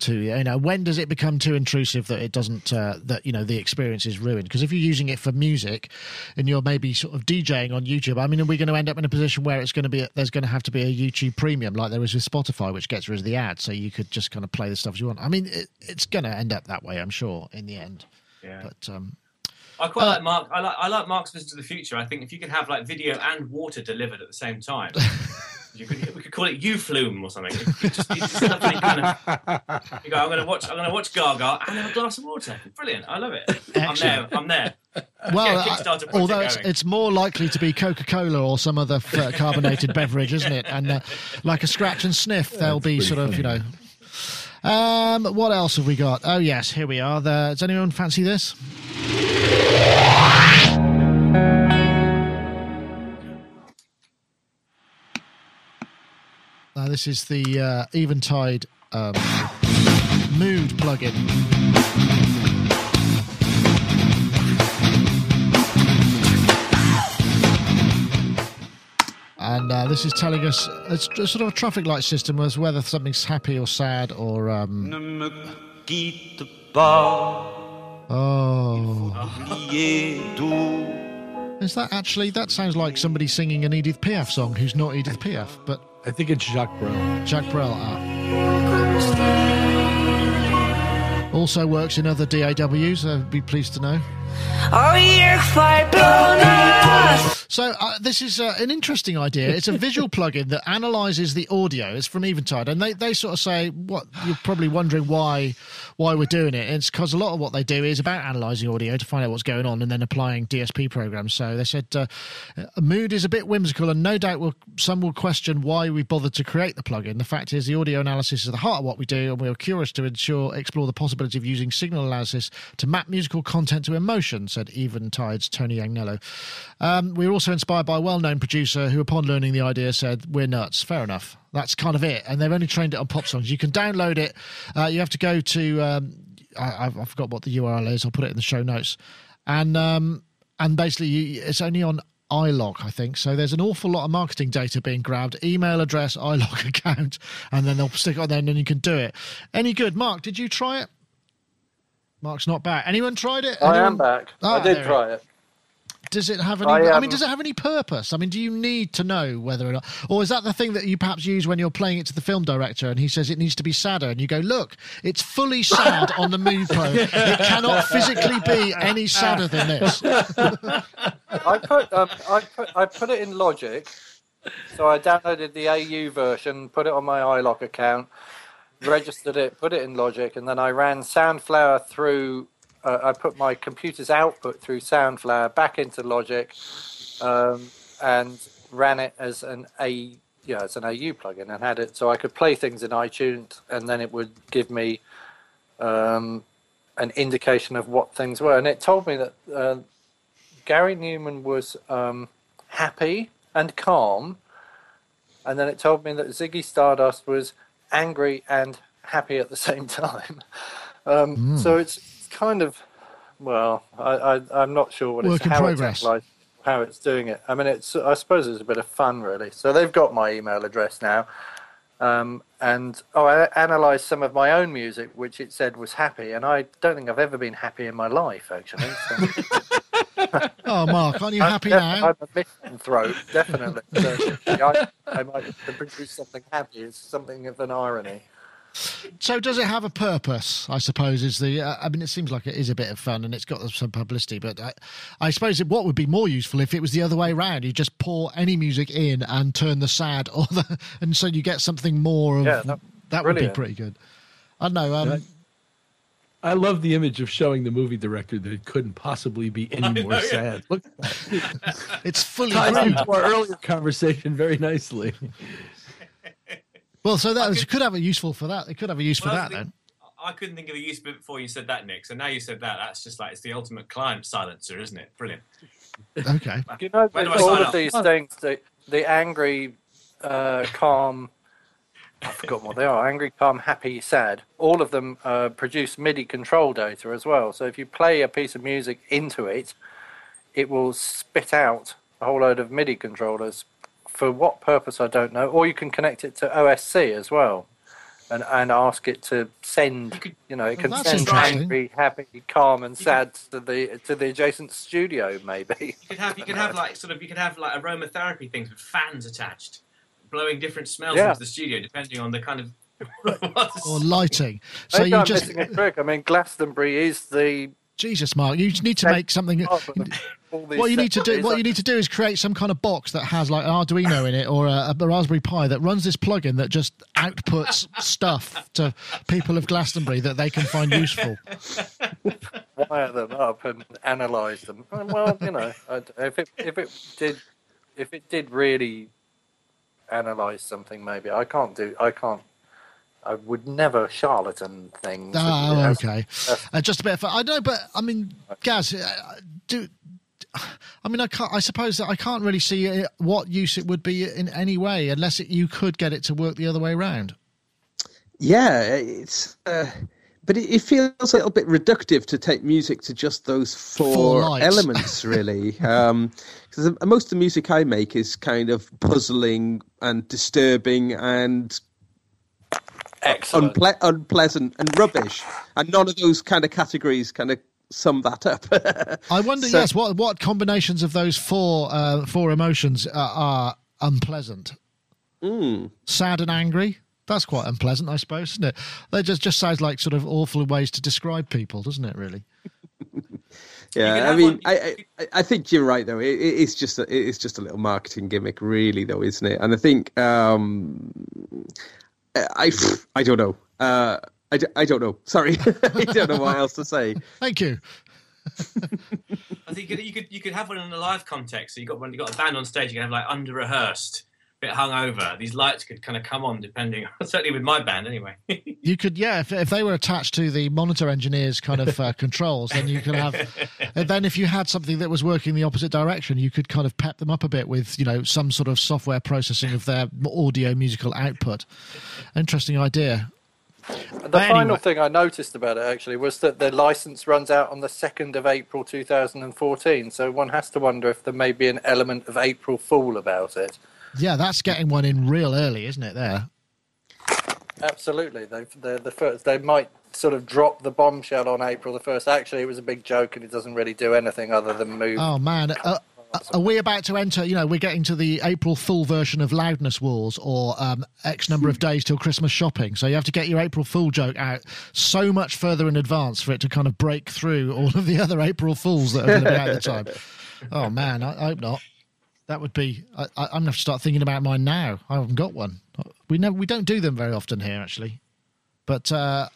to you know when does it become too intrusive that it doesn't uh, that you know the experience is ruined because if you're using it for music and you're maybe sort of DJing on YouTube I mean are we going to end up in a position where it's going to be a, there's going to have to be a YouTube premium like there is with Spotify which gets rid of the ad so you could just kind of play the stuff you want I mean it, it's going to end up that way I'm sure in the end yeah but um I quite uh, like Mark. I like I like Mark's vision to the future. I think if you could have like video and water delivered at the same time, you could we could call it Uflume or something. Just, kind of, you go. I'm going to watch. I'm going to watch Gaga and have a glass of water. Brilliant. I love it. I'm there. I'm there. Well, yeah, although it's, it's, more likely to be Coca Cola or some other uh, carbonated beverage, isn't it? And uh, like a scratch and sniff, there'll be sort funny. of you know. Um, what else have we got? Oh yes, here we are. The, does anyone fancy this? This is the uh, Eventide um, mood plugin. And uh, this is telling us it's sort of a traffic light system as whether something's happy or sad or. Um... Oh. Is that actually? That sounds like somebody singing an Edith Piaf song who's not Edith Piaf, but I think it's Jacques Brel. Jacques Brel. Ah. Also works in other DAWs. I'd be pleased to know. So uh, this is uh, an interesting idea. It's a visual plugin that analyzes the audio. It's from Eventide, and they, they sort of say what you're probably wondering why why we're doing it. It's because a lot of what they do is about analyzing audio to find out what's going on and then applying DSP programs. So they said uh, mood is a bit whimsical, and no doubt will, some will question why we bothered to create the plugin. The fact is, the audio analysis is the heart of what we do, and we are curious to ensure explore the possibility of using signal analysis to map musical content to emotion. Said Eventide's Tony Agnello. Um, we were also inspired by a well-known producer who, upon learning the idea, said, "We're nuts." Fair enough. That's kind of it. And they've only trained it on pop songs. You can download it. Uh, you have to go to. Um, I, I forgot what the URL is. I'll put it in the show notes. And um, and basically, you, it's only on iLok, I think. So there's an awful lot of marketing data being grabbed, email address, iLok account, and then they'll stick it on there and then you can do it. Any good? Mark, did you try it? Mark's not back. Anyone tried it? Anyone? I am back. I ah, did try it. Does it have any? I, um, I, mean, does it have any purpose? I mean, do you need to know whether or not, or is that the thing that you perhaps use when you're playing it to the film director and he says it needs to be sadder, and you go, "Look, it's fully sad on the Mood Pro. It cannot physically be any sadder than this." I put, um, I put, I put it in Logic, so I downloaded the AU version, put it on my iLok account, registered it, put it in Logic, and then I ran Soundflower through uh, I put my computer's output through Soundflower back into Logic, um, and ran it as an A yeah as an AU plugin and had it so I could play things in iTunes and then it would give me um, an indication of what things were. And it told me that uh, Gary Numan was um, happy and calm and then it told me that Ziggy Stardust was angry and happy at the same time. Um, mm. So it's kind of well, I, I am not sure what Work it's how it's like, how it's doing it. I mean, it's I suppose it's a bit of fun really. So they've got my email address now. Um, and oh, I analysed some of my own music, which it said was happy, and I don't think I've ever been happy in my life, actually. So. oh, Mark, aren't you happy I'm, now? I'm a misanthrope, definitely. So, I, I might produce something happy. It's something of an irony. So does it have a purpose? I suppose is the. Uh, I mean, it seems like it is a bit of fun and it's got some publicity, but I, I suppose it, what would be more useful if it was the other way around. You just pour any music in and turn the sad or the, and so you get something more of Yeah, that- that would be pretty good. I don't know. Um, I love the image of showing the movie director that it couldn't possibly be any more know, yeah. sad. Look, it's fully ties into our earlier conversation very nicely. Well, so that was, could have a useful for that. It could have a use for that I then. I couldn't think of a use before you said that, Nick. So now you said that. That's just like it's the ultimate client silencer, isn't it? Brilliant. Okay. You know, Where do with I all sign of up? these things, the, the angry, uh, calm, I've forgotten what they are, angry, calm, happy, sad, all of them uh, produce MIDI control data as well. So if you play a piece of music into it, it will spit out a whole load of MIDI controllers. For what purpose, I don't know. Or you can connect it to OSC as well. And, and ask it to send, could- you know, it can that's send angry, happy, calm, and sad to the to the adjacent studio, maybe. You could have you could have like sort of you could have like aromatherapy things with fans attached, blowing different smells Yeah. into the studio depending on the kind of. Or lighting. So Maybe you I'm just missing a trick. I mean, Glastonbury is the. Jesus, Mark, you need to make something. hub of all these What you need to do, what you need to do, is create some kind of box that has like an Arduino in it or a, a Raspberry Pi that runs this plugin that just outputs stuff to people of Glastonbury that they can find useful. wire them up and analyze them. Well, you know, if it if it did if it did really analyze something, maybe I can't do. I can't. I would never charlatan things. Oh, That's- okay. Uh, just a bit of fun. I know, but I mean, Gaz, uh, do. I mean, I can't. I suppose that I can't really see uh, what use it would be in any way, unless it, you could get it to work the other way around. Yeah, it's. Uh, but it, it feels a little bit reductive to take music to just those Four four elements, really. Because most of the music I make is kind of puzzling and disturbing and Excellent. unple- unpleasant and rubbish, and none of those kind of categories kind of sum that up. I wonder, So- yes, what what combinations of those four uh, four emotions uh, are unpleasant? Sad and angry. That's quite unpleasant, I suppose, isn't it? That just just sounds like sort of awful ways to describe people, doesn't it? Really. can Yeah, I mean, one- I, I I think you're right though. It, it- it's just a, it's just a little marketing gimmick, really, though, isn't it? And I think um, I I don't know. Uh, I, d- I don't know. Sorry, I don't know what else to say. Thank you. I think you could, you could you could have one in a live context. So you got one, you got a band on stage. You can have like under rehearsed, bit hungover. These lights could kind of come on depending. Certainly with my band, anyway. You could, yeah, if, if they were attached to the monitor engineer's kind of uh, controls, then you could have. And then if you had something that was working the opposite direction, you could kind of pep them up a bit with, you know, some sort of software processing of their audio musical output. Interesting idea. The But final anyway. thing I noticed about it actually was that the license runs out on the 2nd of April 2014. So one has to wonder if there may be an element of April Fool about it. Yeah, that's getting one in real early, isn't it? There. Absolutely, they the first. They might sort of drop the bombshell on April the first. Actually, it was a big joke, and it doesn't really do anything other than move. Oh man, uh, are we about to enter? You know, we're getting to the April Fool version of Loudness Wars, or um, X number of days till Christmas shopping. So you have to get your April Fool joke out so much further in advance for it to kind of break through all of the other April Fools that are going to be out at the time. Oh man, I, I hope not. That would be. I, I, I'm going to have to start thinking about mine now. I haven't got one. We never. We don't do them very often here, actually. But uh,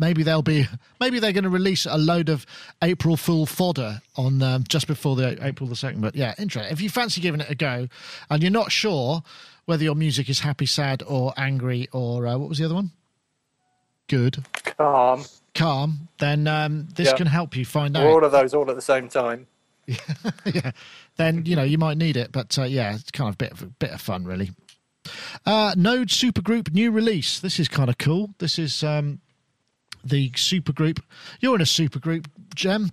maybe they'll be. Maybe they're going to release a load of April Fool fodder on um, just before the April the second. But yeah, interesting. If you fancy giving it a go, and you're not sure whether your music is happy, sad, or angry, or uh, what was the other one? Good, Calm. calm. Then um, this Yeah. can help you find Or all of those all at the same time. yeah. Then you know you might need it, but uh, yeah, it's kind of a bit of a bit of fun, really. Uh, Node Supergroup new release. This is kind of cool. This is um, the supergroup. You're in a supergroup, Jem.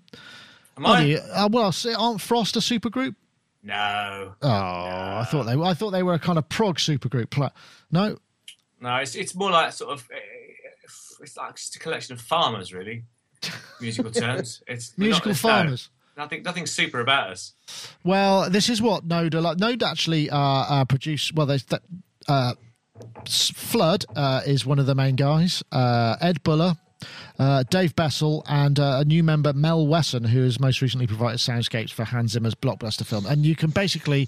Am I? you? Uh, well, aren't Frost a supergroup? No, Oh, I thought they. were. I thought they were a kind of prog supergroup. Pla- No, no. It's it's more like sort of. It's like just a collection of farmers, really. Musical terms. It's not- musical no- farmers. Nothing, nothing super about us. Well, this is what Node like. Actually uh, uh, produce. Well, there's that. Uh, Flood uh, is one of the main guys. Uh, Ed Buller, uh, Dave Bessell, and uh, a new member, Mel Wesson, who has most recently provided soundscapes for Hans Zimmer's blockbuster film. And you can basically,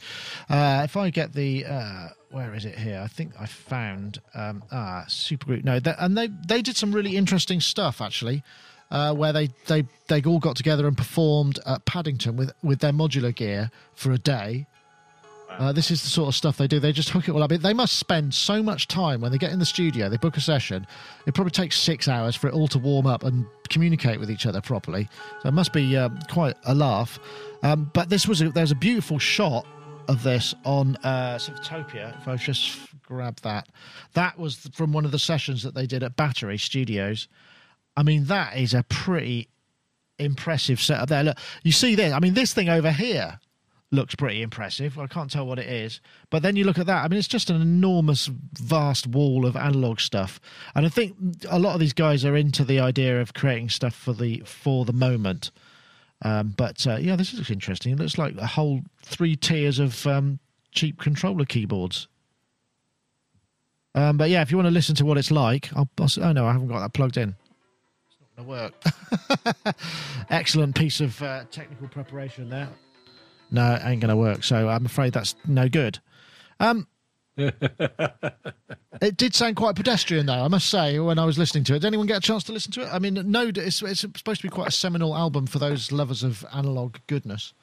uh, if I get the, uh, where is it here? I think I found um, ah Supergroup. No, and they they did some really interesting stuff actually. Uh, where they, they, they all got together and performed at Paddington with, with their modular gear for a day uh, this is the sort of stuff they do. They just hook it all up. They must spend so much time when they get in the studio. They book a session. It probably takes six hours for it all to warm up and communicate with each other properly. So it must be um, quite a laugh. Um, but this was a, there's a beautiful shot of this on uh. If I just grab that, that was from one of the sessions that they did at Battery Studios. I mean, that is a pretty impressive setup there. Look, you see this. I mean, this thing over here looks pretty impressive. I can't tell what it is. But then you look at that, I mean, it's just an enormous, vast wall of analog stuff. And I think a lot of these guys are into the idea of creating stuff for the for the moment. Um, but uh, yeah, this looks interesting. It looks like a whole three tiers of um, cheap controller keyboards. Um, but yeah, if you want to listen to what it's like, I'll, I'll, oh no, I haven't got that plugged in. It's not going to work. Excellent piece of uh, technical preparation there no, it ain't going to work. So I'm afraid that's no good. Um, it did sound quite pedestrian, though, I must say, when I was listening to it. Did anyone get a chance to listen to it? I mean, no, it's, it's supposed to be quite a seminal album for those lovers of analog goodness.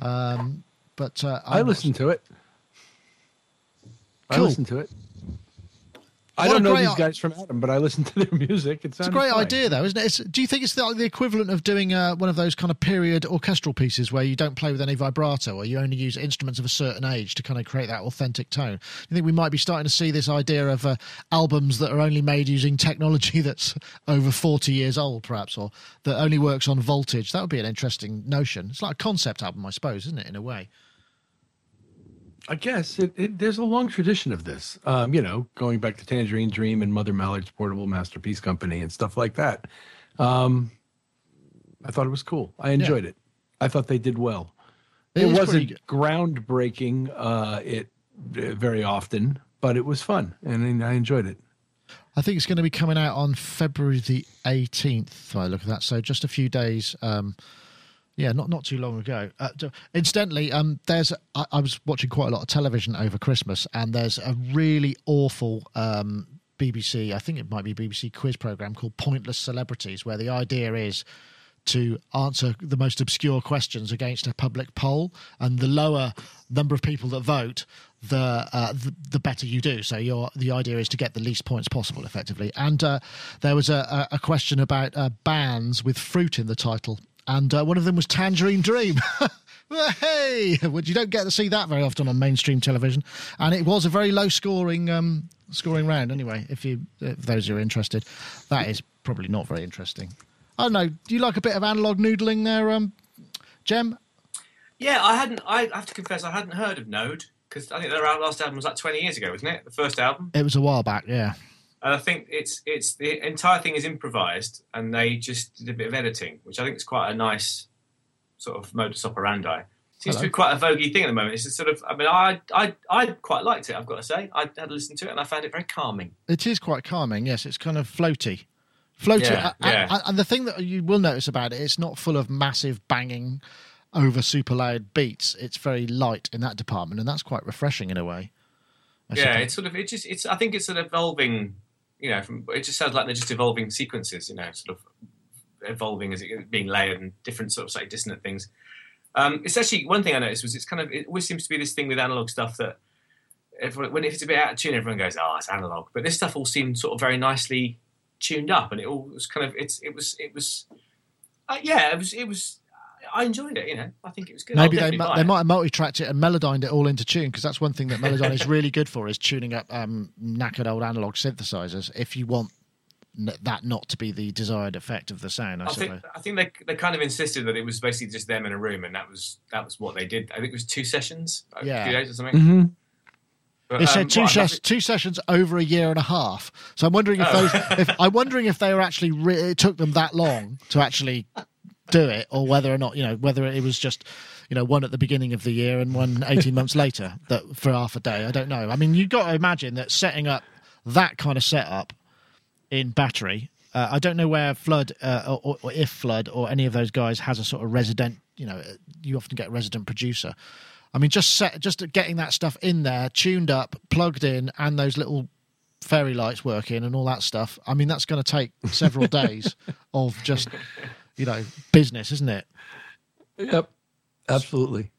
Um, but uh, I listened to it. Cool. I listened to it. I don't know these guys from Adam, but I listen to their music. It it's a great fine. idea, though, isn't it? It's, do you think it's the, the equivalent of doing uh, one of those kind of period orchestral pieces where you don't play with any vibrato or you only use instruments of a certain age to kind of create that authentic tone? You think we might be starting to see this idea of uh, albums that are only made using technology that's over 40 years old, perhaps, or that only works on voltage? That would be an interesting notion. It's like a concept album, I suppose, isn't it, in a way? I guess it, it, there's a long tradition of this. Um, you know, going back to Tangerine Dream and Mother Mallard's Portable Masterpiece Company and stuff like that. Um, I thought it was cool. I enjoyed yeah. it. I thought they did well. It, it wasn't groundbreaking. Uh, it uh, very often, but it was fun, and I enjoyed it. I think it's going to be coming out on February the 18th. I look at that, so just a few days. Um, yeah, not not too long ago. Uh, incidentally, um, there's I, I, was watching quite a lot of television over Christmas, and there's a really awful um, BBC, I think it might be BBC quiz program called Pointless Celebrities, where the idea is to answer the most obscure questions against a public poll, and the lower number of people that vote, the uh, the, the, better you do. So your the idea is to get the least points possible, effectively. And uh, there was a, a, question about uh, bands with fruit in the title, and uh, one of them was Tangerine Dream. hey, well, you don't get to see that very often on mainstream television, and it was a very low scoring um, scoring round. Anyway, if you if those who are interested, that is probably not very interesting. I don't know. Do you like a bit of analog noodling there, um, Jem? Yeah, I hadn't. I have to confess, I hadn't heard of Node because I think their last album was like 20 years ago, wasn't it? The first album. It was a while back, yeah. And I think it's it's the entire thing is improvised, and they just did a bit of editing, which I think is quite a nice sort of modus operandi. It seems Hello. to be quite a voguey thing at the moment. It's a sort of, I mean, I, I, I quite liked it. I've got to say, I had to listen to it, and I found it very calming. It is quite calming. Yes, it's kind of floaty, floaty. Yeah, and, yeah. and the thing that you will notice about it, it's not full of massive banging over super loud beats. It's very light in that department, and that's quite refreshing in a way. I yeah, it's sort of it just it's I think it's an evolving you know, from, it just sounds like they're just evolving sequences, you know, sort of evolving as it being layered and different sort of like dissonant things. Um, it's actually one thing I noticed was it's kind of it always seems to be this thing with analog stuff that if, when it's a bit out of tune, everyone goes, "Oh, it's analog," but this stuff all seemed sort of very nicely tuned up, and it all was kind of it's it was it was uh, yeah, it was it was I enjoyed it. You know, I think it was good. Maybe they, they might have multi-tracked it and melodined it all into tune because that's one thing that Melodyne is really good for is tuning up um, knackered old analog synthesizers. If you want that not to be the desired effect of the sound, I, I think I think they they kind of insisted that it was basically just them in a room, and that was that was what they did. I think it was two sessions, yeah, two days or something. Mm-hmm. But, they said um, two, ses- two sessions over a year and a half. So I'm wondering if oh. those. if, I'm wondering if they were actually. Re- it took them that long to actually do it, or whether or not you know whether it was just you know one at the beginning of the year and one 18 months later that for half a day. I don't know. I mean, you've got to imagine that setting up that kind of setup in battery. Uh, I don't know where Flood uh, or, or if Flood or any of those guys has a sort of resident. You know, you often get resident producer. I mean, just set, just getting that stuff in there, tuned up, plugged in, and those little fairy lights working and all that stuff. I mean, that's going to take several days of just, you know, business, isn't it? Yep, absolutely.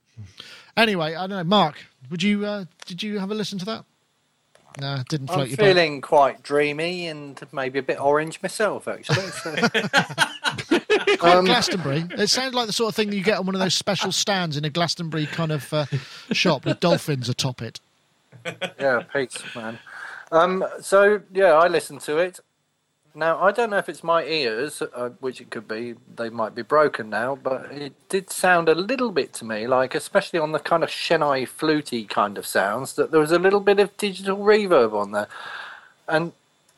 Anyway, I don't know, Mark. Would you uh, did you have a listen to that? No, didn't float I'm your feeling quite dreamy and maybe a bit orange myself, actually. So. boat. Quite Glastonbury. It sounds like the sort of thing that you get on one of those special stands in a Glastonbury kind of uh, shop with dolphins atop it. yeah, Pete's man. Um, so yeah, I listened to it. Now I don't know if it's my ears, uh, which it could be. They might be broken now, but it did sound a little bit to me like, especially on the kind of Chennai fluty kind of sounds, that there was a little bit of digital reverb on there, and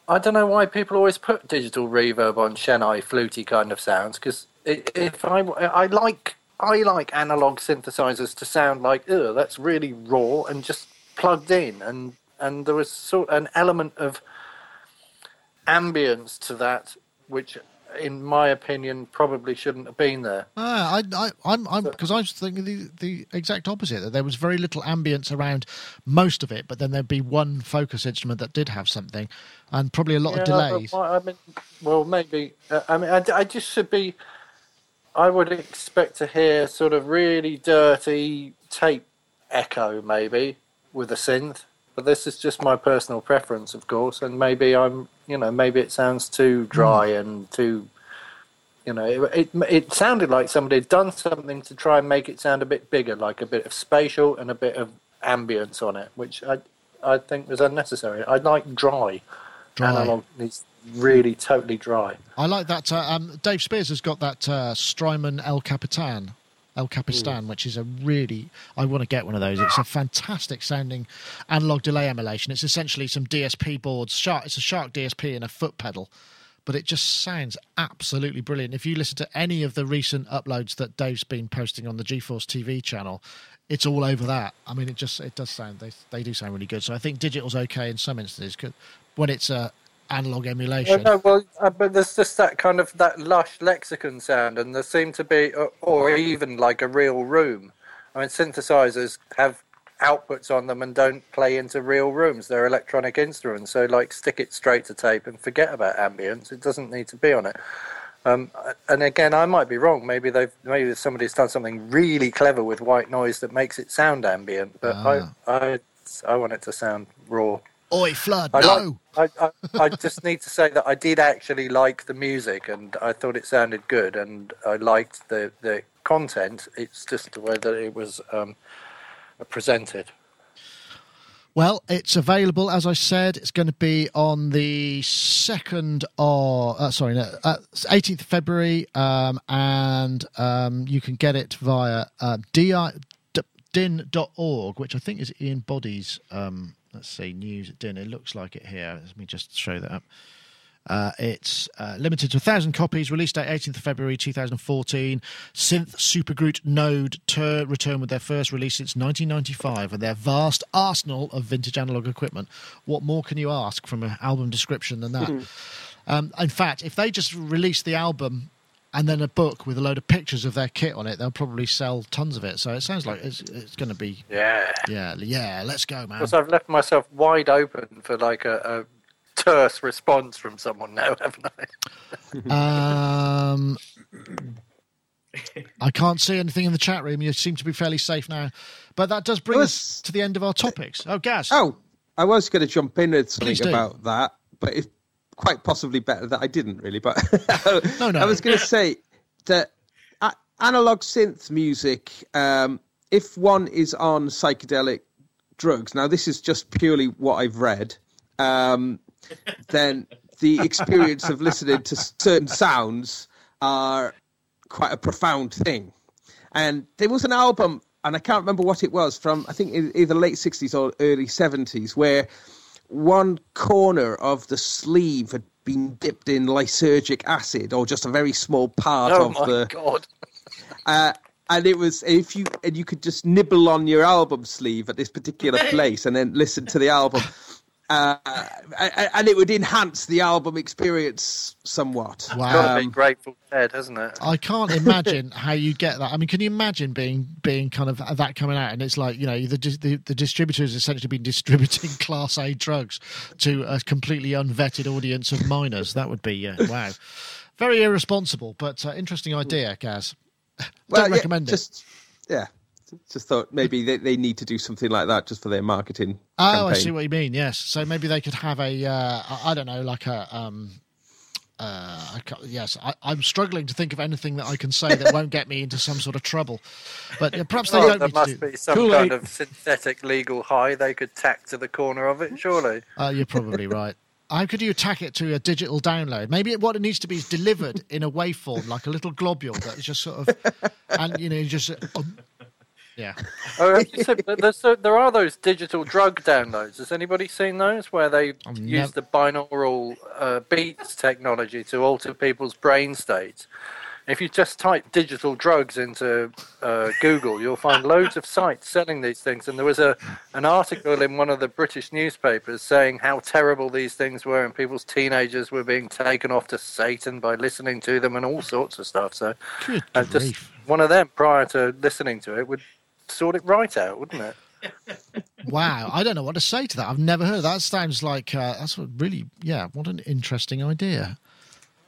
I don't know why people always put digital reverb on Chennai fluty kind of sounds because if I I like I like analog synthesizers to sound like, oh, that's really raw and just plugged in and and there was sort of an element of ambience to that, which, in my opinion, probably shouldn't have been there. Ah, I, I, I'm, I'm, because I was thinking the, the exact opposite. That there was very little ambience around most of it, but then there'd be one focus instrument that did have something, and probably a lot Yeah, of delays. I mean, well, maybe. Uh, I mean, I, I just should be. I would expect to hear sort of really dirty tape echo, maybe with a synth. But this is just my personal preference, of course, and maybe I'm, you know, maybe it sounds too dry and too, you know, it, it it sounded like somebody had done something to try and make it sound a bit bigger, like a bit of spatial and a bit of ambience on it, which I I think was unnecessary. I like dry, Dry. analog. It's really totally dry. I like that. Uh, um, Dave Spiers has got that uh, Strymon El Capitan, El Capistan, hmm. which is a really. I want to get one of those. It's a fantastic sounding analog delay emulation. It's essentially some DSP boards. Shark. It's a SHARC DSP and a foot pedal. But it just sounds absolutely brilliant. If you listen to any of the recent uploads that Dave's been posting on the GForce TV channel, it's all over that. I mean, it just it does sound they they do sound really good. So I think digital's okay in some instances 'cause when it's a analog Well, emulation. no, well, uh, but there's just that kind of that lush lexicon sound, and there seem to be, uh, or even like a real room. I mean, synthesizers have outputs on them and don't play into real rooms. They're electronic instruments, so like stick it straight to tape and forget about ambience. It doesn't need to be on it. Um, and again, I might be wrong. Maybe they've maybe somebody's done something really clever with white noise that makes it sound ambient. But Ah. I, I, I want it to sound raw. Oi, flood! I no. like. I, I, I just need to say that I did actually like the music, and I thought it sounded good, and I liked the the content. It's just the way that it was um, presented. Well, it's available, as I said. It's going to be on the 2nd of, uh, sorry, no, uh, 18th of February, um, and um, you can get it via uh, di, d- din.org, which I think is Ian Boddy's, um, let's see, news at din. It looks like it here. Let me just show that up. Uh, it's uh, limited to 1,000 copies, released date 18th of February 2014. Synth Supergroot Node tur- return with their first release since 1995 and their vast arsenal of vintage analog equipment. What more can you ask from an album description than that? um, in fact, if they just released the album and then a book with a load of pictures of their kit on it, they'll probably sell tons of it. So it sounds like it's, it's going to be, Yeah. yeah, yeah, let's go, man. Because I've left myself wide open for like a, a terse response from someone now, haven't I? Um, I can't see anything in the chat room. You seem to be fairly safe now. But that does bring Well, us to the end of our topics. Oh, Gaz. Oh, I was going to jump in with Please something about that, but it's quite possibly better that I didn't really. But No, no. I was going to say that analog synth music, um, if one is on psychedelic drugs, now this is just purely what I've read, um, then the experience of listening to certain sounds are quite a profound thing. And there was an album, and I can't remember what it was from, I think either late 60s or early 70s, where one corner of the sleeve had been dipped in lysergic acid or just a very small part Oh of my the god! uh, and it was if you and you could just nibble on your album sleeve at this particular place and then listen to the album uh, and it would enhance the album experience somewhat Wow. Got to be Um, Grateful Dead, hasn't it? I can't imagine how you get that. I mean, can you imagine being being kind of that coming out and it's like you know the the, the distributor has essentially been distributing Class A drugs to a completely unvetted audience of minors. That would be uh, wow, very irresponsible, but uh, interesting idea, Gaz. Don't yeah, recommend it. just yeah just thought maybe they, they need to do something like that just for their marketing Oh, I campaign. see what you mean. Yes, so maybe they could have a uh, I I don't know, like a um. Uh, I yes, I, I'm struggling to think of anything that I can say that won't get me into some sort of trouble. But uh, perhaps they Oh, don't there need to must do. be some Too kind of synthetic legal high they could tack to the corner of it, surely. Uh, you're probably right. How could you attack it to a digital download? Maybe what it needs to be is delivered in a waveform, like a little globule that is just sort of, and you know, just, um, yeah. Oh, have you there's, so- there are those digital drug downloads. Has anybody seen those where they I've use nev- the binaural uh, beats technology to alter people's brain states? If you just type digital drugs into uh, Google, you'll find loads of sites selling these things. And there was a an article in one of the British newspapers saying how terrible these things were, and people's teenagers were being taken off to Satan by listening to them, and all sorts of stuff. So, uh, just one of them prior to listening to it would sort it right out, wouldn't it? Wow, I don't know what to say to that. I've never heard. That sounds like uh, that's really, yeah. What an interesting idea.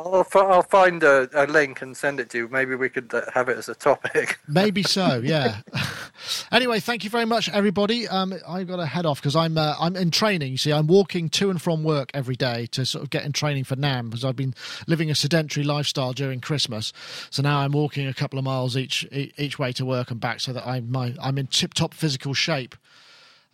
I'll, I'll find a, a link and send it to you. Maybe we could uh, have it as a topic. Maybe so, yeah. anyway, thank you very much, everybody. Um, I've got to head off because I'm uh, I'm in training. You see, I'm walking to and from work every day to sort of get in training for NAMM because I've been living a sedentary lifestyle during Christmas. So now I'm walking a couple of miles each each way to work and back, so that I'm my, I'm in tip top physical shape.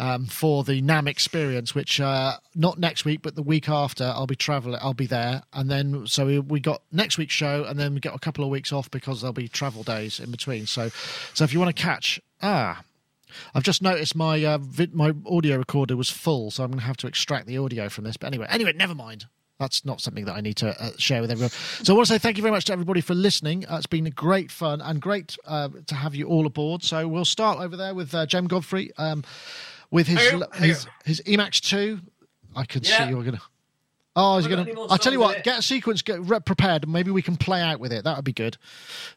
Um, for the NAMM experience, which uh, not next week, but the week after, I'll be traveling. I'll be there, and then so we, we got next week's show, and then we got a couple of weeks off because there'll be travel days in between. So, so if you want to catch, ah, I've just noticed my uh, my audio recorder was full, so I'm going to have to extract the audio from this. But anyway, anyway, never mind. That's not something that I need to uh, share with everyone. So I want to say thank you very much to everybody for listening. Uh, it's been great fun and great uh, to have you all aboard. So we'll start over there with uh, Jem Godfrey um, with his Hang on, hang his, his Emax two. I could Yeah. see you're gonna. Oh, he's Have I got gonna. I'll tell you what. it? Get a sequence, get re- prepared, and maybe we can play out with it. That would be good.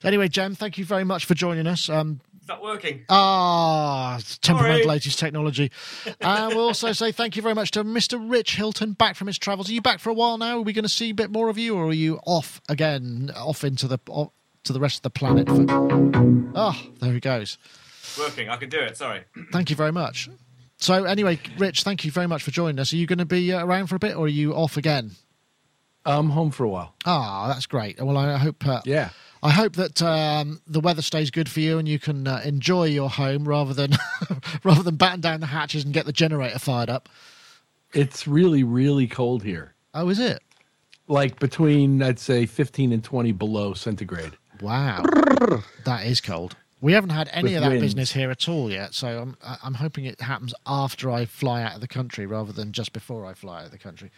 Anyway, Jem, thank you very much for joining us. Um, Is that working? Ah, temperamental Sorry. 80s technology. and we'll also say thank you very much to Mr. Rich Hilton, back from his travels. Are you back for a while now? Are we going to see a bit more of you, or are you off again, off into the off, to the rest of the planet? For... Oh, there he goes. Working. I can do it. Sorry. Thank you very much. So, anyway, Rich, thank you very much for joining us. Are you going to be uh, around for a bit, or are you off again? I'm home for a while. Ah, that's great. Well, I hope. Uh, Yeah. I hope that um, the weather stays good for you and you can uh, enjoy your home rather than rather than batten down the hatches and get the generator fired up. It's really, really cold here. Oh, is it? Like between, I'd say, 15 and 20 below centigrade. Wow, that is cold. We haven't had any of that business here at all yet, so I'm I'm hoping it happens after I fly out of the country rather than just before I fly out of the country.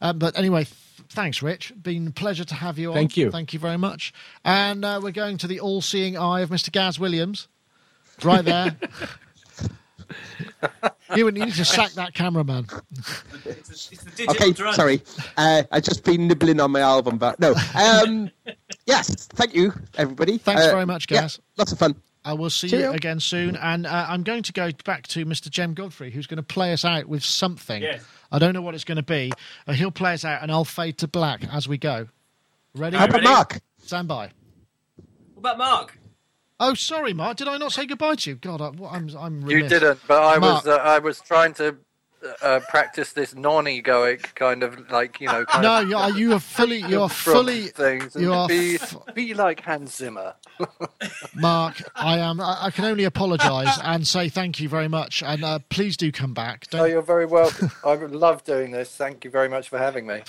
Um, but anyway, th- thanks, Rich. Been a pleasure to have you on. Thank you. Thank you very much. And uh, we're going to the all-seeing eye of Mr. Gaz Williams, right there. you, you need to sack that cameraman. It's, it's the digital Okay, drone. sorry. Uh, I just been nibbling on my album, but no. Um, yes, thank you, everybody. Thanks Uh, very much, yeah, lots of fun. I will see Cheerio. you again soon. And uh, I'm going to go back to Mr. Jem Godfrey, who's going to play us out with something. Yes. I don't know what it's going to be. Uh, he'll play us out, and I'll fade to black as we go. Ready? How about ready? Mark? Stand by. What about Mark? Oh, sorry, Mark. Did I not say goodbye to you? God, I, I'm, I'm You didn't, but I Mark. was uh, I was trying to uh, practice this non-egoic kind of like you know. Kind No, you are, you are fully, you are fully, things. and you are be, f- be like Hans Zimmer. Mark. I am. I, can only apologise and say thank you very much, and uh, please do come back. Oh, Don't you're very welcome. I love doing this. Thank you very much for having me.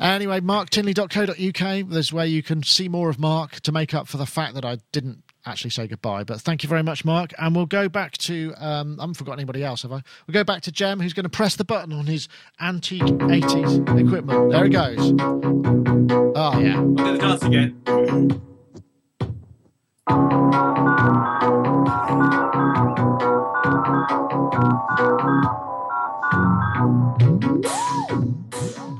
Anyway, marktinley.co.uk. There's where you can see more of Mark to make up for the fact that I didn't actually say goodbye. But thank you very much, Mark. And we'll go back to, um, I haven't forgotten anybody else, have I? We'll go back to Jem, who's going to press the button on his antique 80s equipment. There he goes. Oh, yeah. We'll do the dance again.